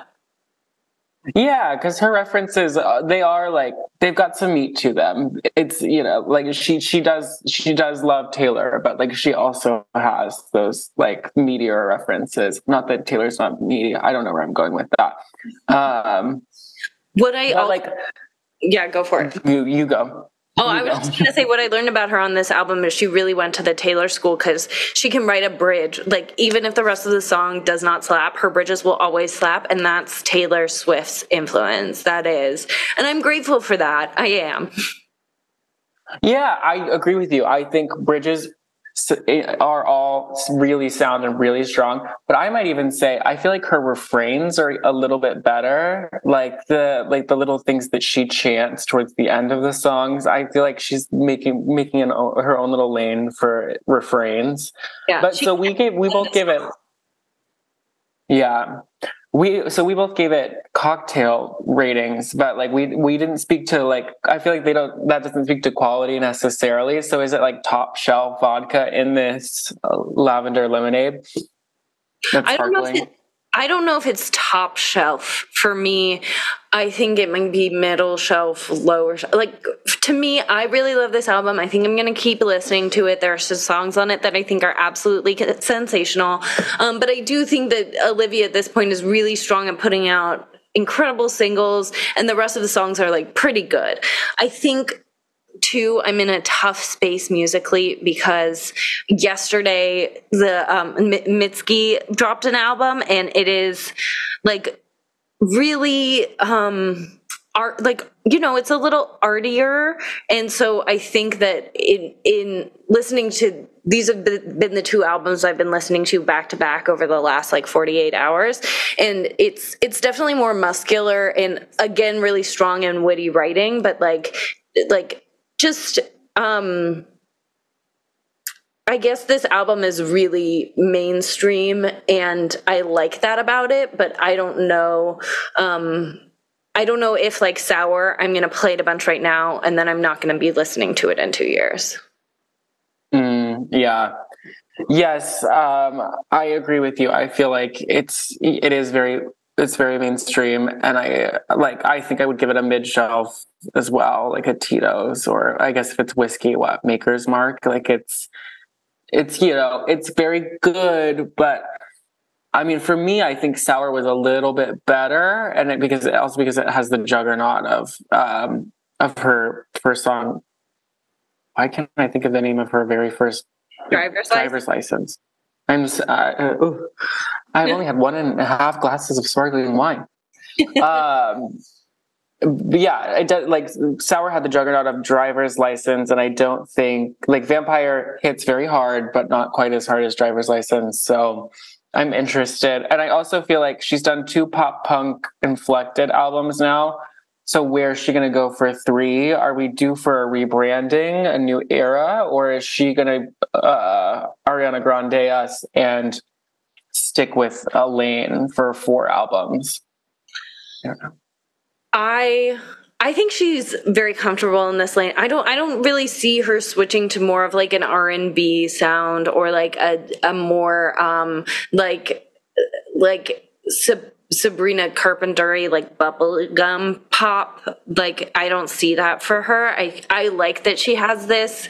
Yeah, because her references uh, they are like they've got some meat to them. It's you know like she she does she does love Taylor, but like she also has those like meteor references. Not that Taylor's not meaty. I don't know where I'm going with that. Um, what I also, like yeah, go for it. You you go. Oh, I was just to say what I learned about her on this album is she really went to the Taylor school because she can write a bridge. Like, even if the rest of the song does not slap, her bridges will always slap. And that's Taylor Swift's influence. That is. And I'm grateful for that. I am. Yeah, I agree with you. I think bridges are all really sound and really strong. But I might even say I feel like her refrains are a little bit better. Like the like the little things that she chants towards the end of the songs. I feel like she's making making an, her own little lane for refrains. Yeah, but so we gave we both give it. [LAUGHS] Yeah, we so we both gave it cocktail ratings but like we we didn't speak to like i feel like they don't that doesn't speak to quality necessarily. So is it like top shelf vodka in this uh, lavender lemonade? I don't know if it, I don't know if it's top shelf for me. I think it might be middle shelf, lower. Like to me, I really love this album. I think I'm going to keep listening to it. There are some songs on it that I think are absolutely sensational. Um, but I do think that Olivia at this point is really strong at putting out incredible singles, and the rest of the songs are like pretty good. I think two i'm in a tough space musically because yesterday the um mitski dropped an album and it is like really um art like you know it's a little artier. And so i think that in in listening to these have been the two albums I've been listening to back to back over the last like 48 hours. And it's it's definitely more muscular and again really strong and witty writing but like like just um I guess this album is really mainstream and I like that about it but I don't know um I don't know if like sour I'm going to play it a bunch right now and then I'm not going to be listening to it in 2 years. Mm, yeah. Yes, um, I agree with you. I feel like it's it is very it's very mainstream, and I like I think I would give it a mid shelf as well, like a Tito's, or I guess if it's whiskey, what Maker's Mark. Like it's it's you know it's very good, but I mean for me, I think Sour was a little bit better, and it, because also because it has the juggernaut of um, of her first song why can't I think of the name of her very first driver's, driver's license? license? I'm. Uh, ooh, I've only had one and a half glasses of sparkling wine. [LAUGHS] um, but yeah, it does, like Sour had the juggernaut of driver's license, and I don't think like Vampire hits very hard, but not quite as hard as driver's license. So I'm interested, and I also feel like she's done two pop punk inflected albums now. So where's she going to go for three? Are we due for a rebranding, a new era, or is she going to uh, Ariana Grande us and stick with a lane for four albums? I, I I think she's very comfortable in this lane. I don't I don't really see her switching to more of like an R&B sound or like a a more um like like sub Sabrina Carpenter like bubblegum pop. Like I don't see that for her. I I like that she has this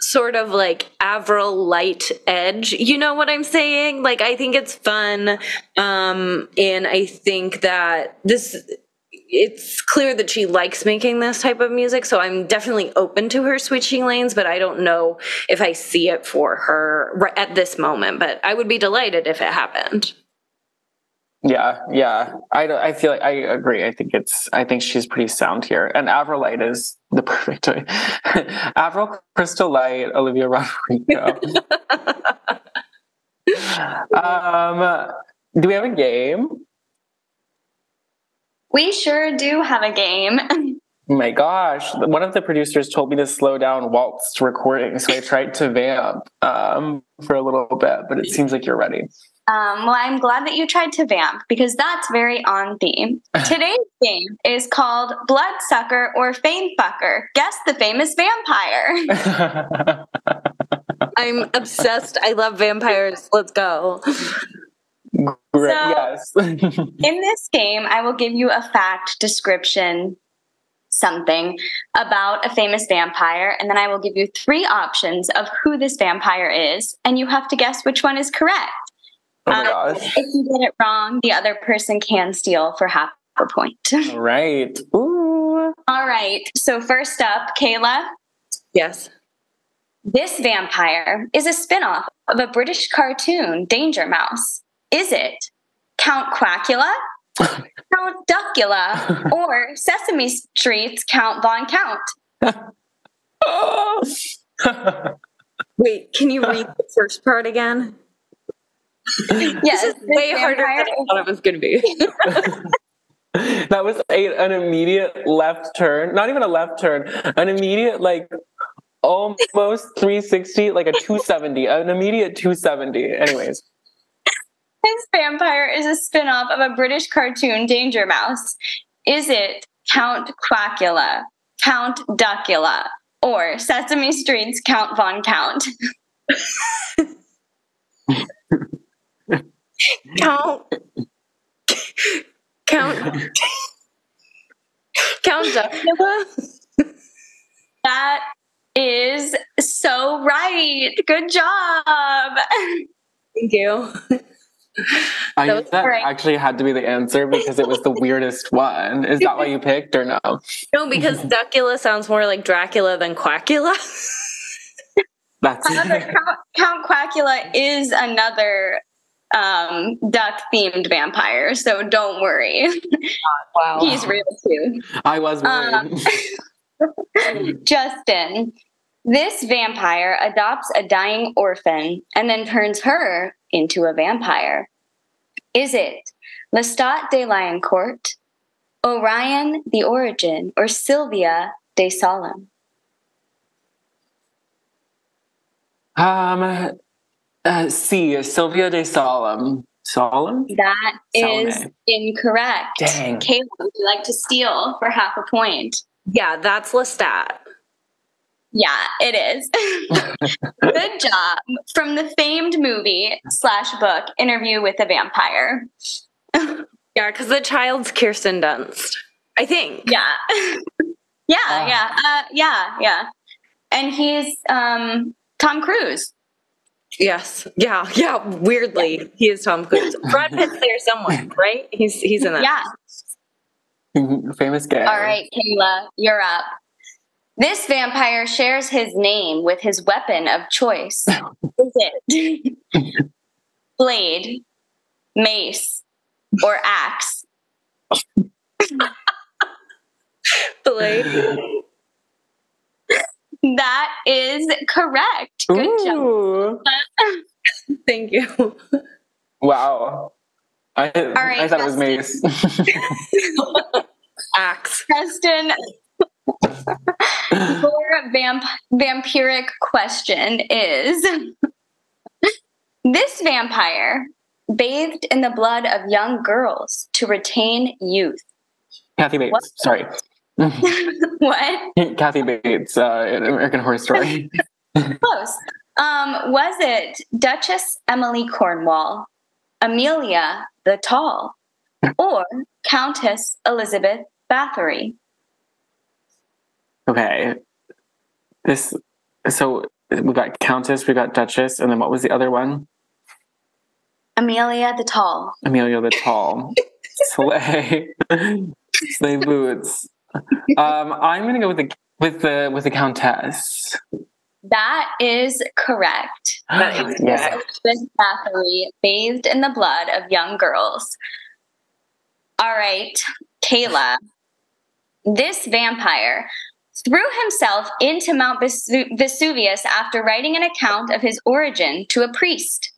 sort of like Avril light edge. You know what I'm saying? Like I think it's fun. Um and I think that this it's clear that she likes making this type of music, so I'm definitely open to her switching lanes, but I don't know if I see it for her at this moment, but I would be delighted if it happened. Yeah, yeah. I, I feel like I agree. I think it's I think she's pretty sound here. And Avril Light is the [LAUGHS] perfect Avril Crystal Light, Olivia Rodrigo. [LAUGHS] um, do we have a game? We sure do have a game. [LAUGHS] my gosh, one of the producers told me to slow down whilst recording, so I tried to vamp um, for a little bit, but it seems like you're ready. Um, well, I'm glad that you tried to vamp because that's very on theme. [LAUGHS] Today's game is called Bloodsucker or Fame Fucker. Guess the famous vampire. [LAUGHS] [LAUGHS] I'm obsessed. I love vampires. Let's go. Great, so, yes. in this game, I will give you a fact, description, something about a famous vampire, and then I will give you three options of who this vampire is, and you have to guess which one is correct. Oh my uh, gosh. If you get it wrong, the other person can steal for half a point. [LAUGHS] All right. Ooh. All right. So first up, Kaela. Yes. This vampire is a spinoff of a British cartoon, Danger Mouse. Is it Count Quackula, [LAUGHS] Count Duckula, [LAUGHS] or Sesame Street's Count Von Count? Wait, can you read the first part again? [LAUGHS] yes, this is way harder than I thought it was going to be. [LAUGHS] that was a, an immediate left turn, not even a left turn, an immediate like almost 360, like a 270, an immediate 270. Anyways. This vampire is a spin-off of a British cartoon, Danger Mouse. Is it Count Quackula, Count Duckula, or Sesame Street's Count Von Count? [LAUGHS] Count Count Count Dracula. That is so right. Good job. Thank you. I that, that actually had to be the answer because it was the weirdest one. Is that what you picked or no? No, because Duckula sounds more like Dracula than Quackula. That's Count, Count Quackula is another um, duck themed vampire, so don't worry. [LAUGHS] Wow. He's real too. I was worried. Um, [LAUGHS] Justin, This vampire adopts a dying orphan and then turns her into a vampire. Is it Lestat de Lioncourt, Orion the Origin, or Sylvia de Solemn? Um, uh, C, Sylvia de Solemn. Solemn? That is Salome. incorrect. Dang. Kaela, would you like to steal for half a point? Yeah, that's Lestat. Yeah, it is. [LAUGHS] Good job. From the famed movie slash book Interview with a Vampire. [LAUGHS] Yeah, because the child's Kirsten Dunst. I think. Yeah. [LAUGHS] yeah, Ah. yeah. Uh, yeah, yeah. And he's um Tom Cruise. Yes. Yeah. Yeah. Weirdly, he is Tom Cruise. Brad Pitt's there somewhere, [LAUGHS] right? He's he's in that. Yeah. [LAUGHS] Famous guy. All right, Kaela, you're up. This vampire shares his name with his weapon of choice. [LAUGHS] Is it blade, mace, or axe? Blade. That is correct. Good job. [LAUGHS] Thank you. Wow. I, right, I thought it was Mace. [LAUGHS] Axe. Preston, [LAUGHS] your vamp- vampiric question is This vampire bathed in the blood of young girls to retain youth. Kathy Bates. What? Sorry. [LAUGHS] What? [LAUGHS] Kathy Bates, uh, American Horror Story. [LAUGHS] Close. Um, was it Duchess Emily Cornwall, Amelia the Tall, or Countess Elizabeth Bathory? okay. This. So we got Countess, we got Duchess, and then what was the other one? Amelia the Tall. Amelia the Tall. Slay. Slay boots. [LAUGHS] Um, I'm gonna go with the with the with the Countess. That is correct. [GASPS] That is yes. Elizabeth Bathory bathed in the blood of young girls. All right, Kaela. This vampire threw himself into Mount Vesu- Vesuvius after writing an account of his origin to a priest.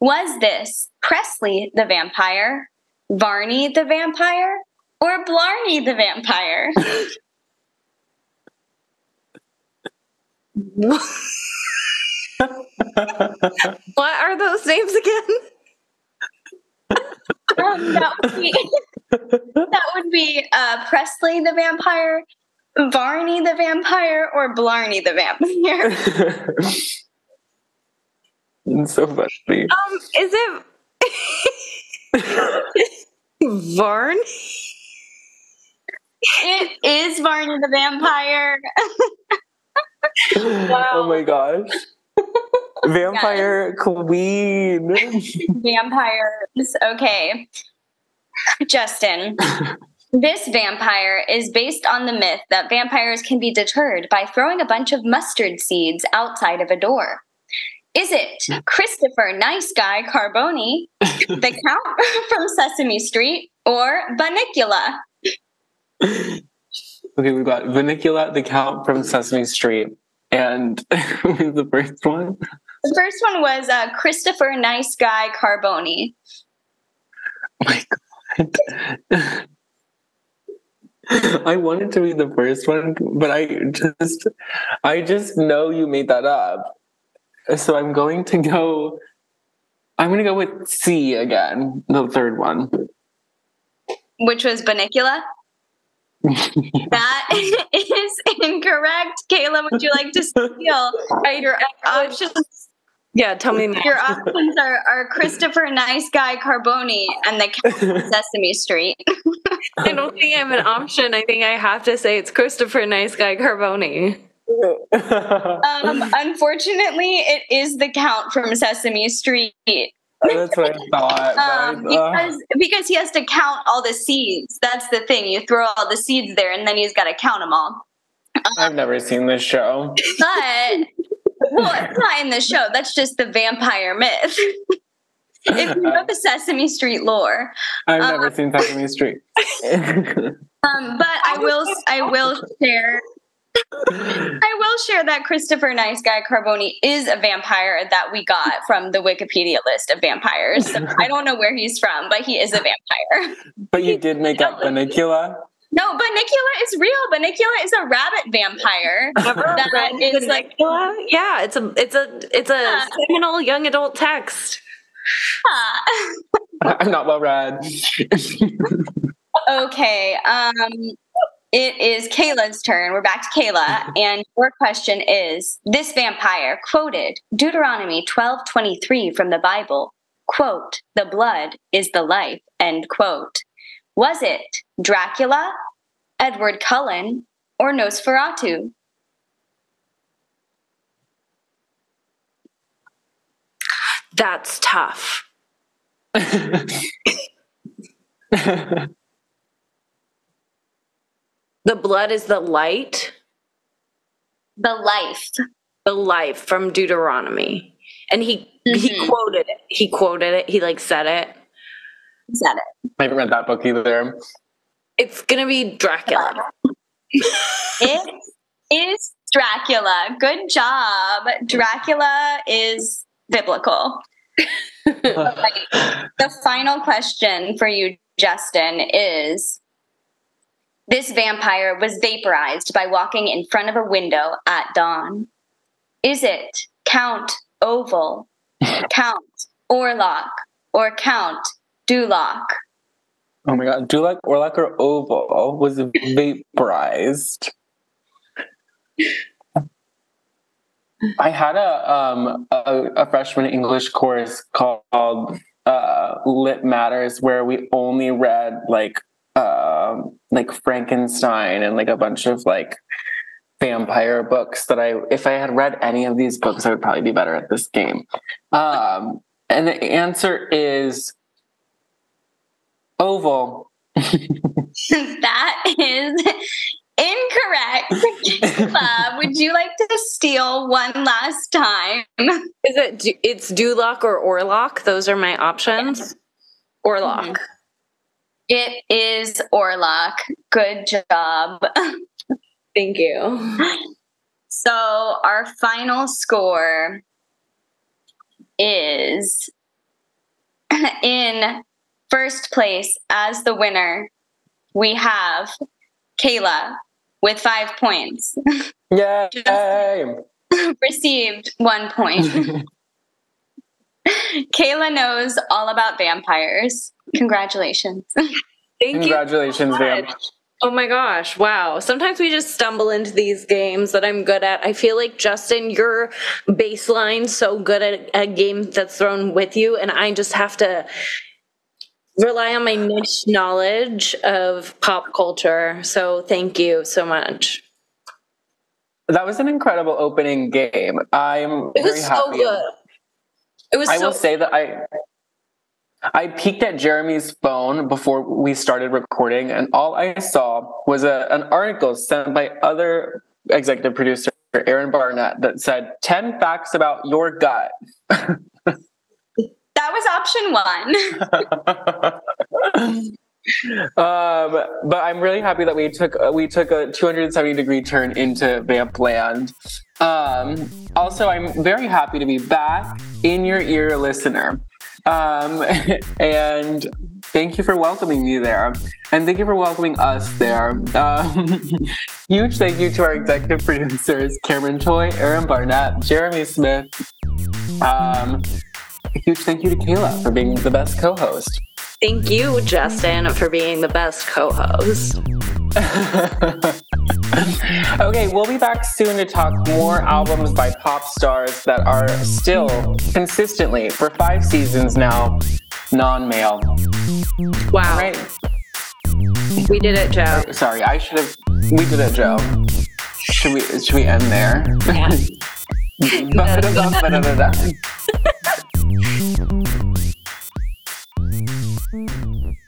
Was this Presley the vampire, Varney the vampire, or Blarney the vampire? [LAUGHS] What are those names again? Um, that would be [LAUGHS] that would be uh, Presley the vampire, Varney the vampire, or Blarney the vampire. [LAUGHS] it's so funny. Um, is it Varn? It is Varney the vampire. [LAUGHS] Oh my gosh. [LAUGHS] Vampire Queen. [LAUGHS] Vampires. Okay, Justin. This vampire is based on the myth that vampires can be deterred by throwing a bunch of mustard seeds outside of a door. Is it Christopher Nice Guy Carboni, the Count from Sesame Street, or Bunnicula? [LAUGHS] Okay, we've got Bunnicula the Count from Sesame Street. And [LAUGHS] the first one? The first one was uh, Christopher Nice Guy Carboni. Oh my god. [LAUGHS] I wanted to be the first one, but I just I just know you made that up. So I'm going to go I'm gonna go with C again, the third one. which was Bunnicula. That [LAUGHS] is incorrect. Kaela, would you like to steal? Uh, your options, Yeah, tell me now. your options are, are Christopher Nice Guy Carboni and the Count from [LAUGHS] Sesame Street. I don't think I have an option. I think I have to say it's Christopher Nice Guy Carboni. [LAUGHS] Um, unfortunately, it is the Count from Sesame Street. That's what I thought. Um, but, uh, because because he has to count all the seeds. That's the thing. You throw all the seeds there, and then he's got to count them all. I've never seen this show. But well, it's not in the show. That's just the vampire myth. if you know the Sesame Street lore, I've Uh, never seen Sesame Street. [LAUGHS] um, but I will I will share I will share that Christopher Nice Guy Carboni is a vampire that we got from the Wikipedia list of vampires. I don't know where he's from, but he is a vampire. But you did make up Bunnicula. No, Bunnicula is real. Bunnicula is a rabbit vampire. [LAUGHS] that is like yeah, it's a it's a it's a seminal young adult text. [LAUGHS] I'm not well read. [LAUGHS] okay. Um it is Kaela's turn. We're back to Kaela. [LAUGHS] And your question is this vampire quoted Deuteronomy 12 23 from the Bible, quote, the blood is the life, end quote. Was it Dracula, Edward Cullen, or Nosferatu? That's tough. [LAUGHS] [LAUGHS] The blood is the light. The life. The life from Deuteronomy. And he mm-hmm. he quoted it. He quoted it. He like said it. Said it. I haven't read that book either. It's gonna be Dracula. [LAUGHS] it is Dracula. Good job. Dracula is biblical. [LAUGHS] the final question for you, Justin, is this vampire was vaporized by walking in front of a window at dawn. Is it Count Oval, [LAUGHS] Count Orlok, or Count Duloc? Oh my god, Duloc, Orlok, or Oval was vaporized. I had a um a, a freshman English course called uh, Lit Matters where we only read like um, like Frankenstein and like a bunch of like vampire books that I, if I had read any of these books, I would probably be better at this game. Um, and the answer is oval. [LAUGHS] that is incorrect. [LAUGHS] uh, would you like to steal one last time? Is it? It's Duloc or Orlok? Those are my options. Orlok. Mm-hmm. It is Orlok. Good job. [LAUGHS] Thank you. So, our final score is [CLEARS THROAT] in first place as the winner. We have Kaela with five points. Yay! [LAUGHS] received one point. [LAUGHS] [LAUGHS] Kaela knows all about vampires. Congratulations. [LAUGHS] Thank you. Congratulations, Vamp. Oh my gosh, wow. Sometimes we just stumble into these games that I'm good at. I feel like, Justin, your baseline so good at a game that's thrown with you, and I just have to rely on my niche knowledge of pop culture. So thank you so much. That was an incredible opening game. I'm it very happy. So good. It was I so will say that I I peeked at Jeremy's phone before we started recording, and all I saw was a, an article sent by other executive producer Aaron Barnett that said 10 facts about your gut. that was option one. [LAUGHS] [LAUGHS] um, but I'm really happy that we took we took a 270 degree turn into Vamp Land. Um, also, I'm very happy to be back in your ear, listener. Um, [LAUGHS] and thank you for welcoming me there. And thank you for welcoming us there. Um, [LAUGHS] huge thank you to our executive producers, Cameron Choi, Aaron Barnett, Jeremy Smith. Um, huge thank you to Kaela for being the best co host. Thank you, Justin, for being the best co host. [LAUGHS] okay, we'll be back soon to talk more albums by pop stars that are still consistently, for five seasons now, non male. Wow. Right. We did it, Joe. Sorry, I should have. We did it, Joe. Should we? Should we end there? Yeah. [LAUGHS] [LAUGHS] Mm-hmm.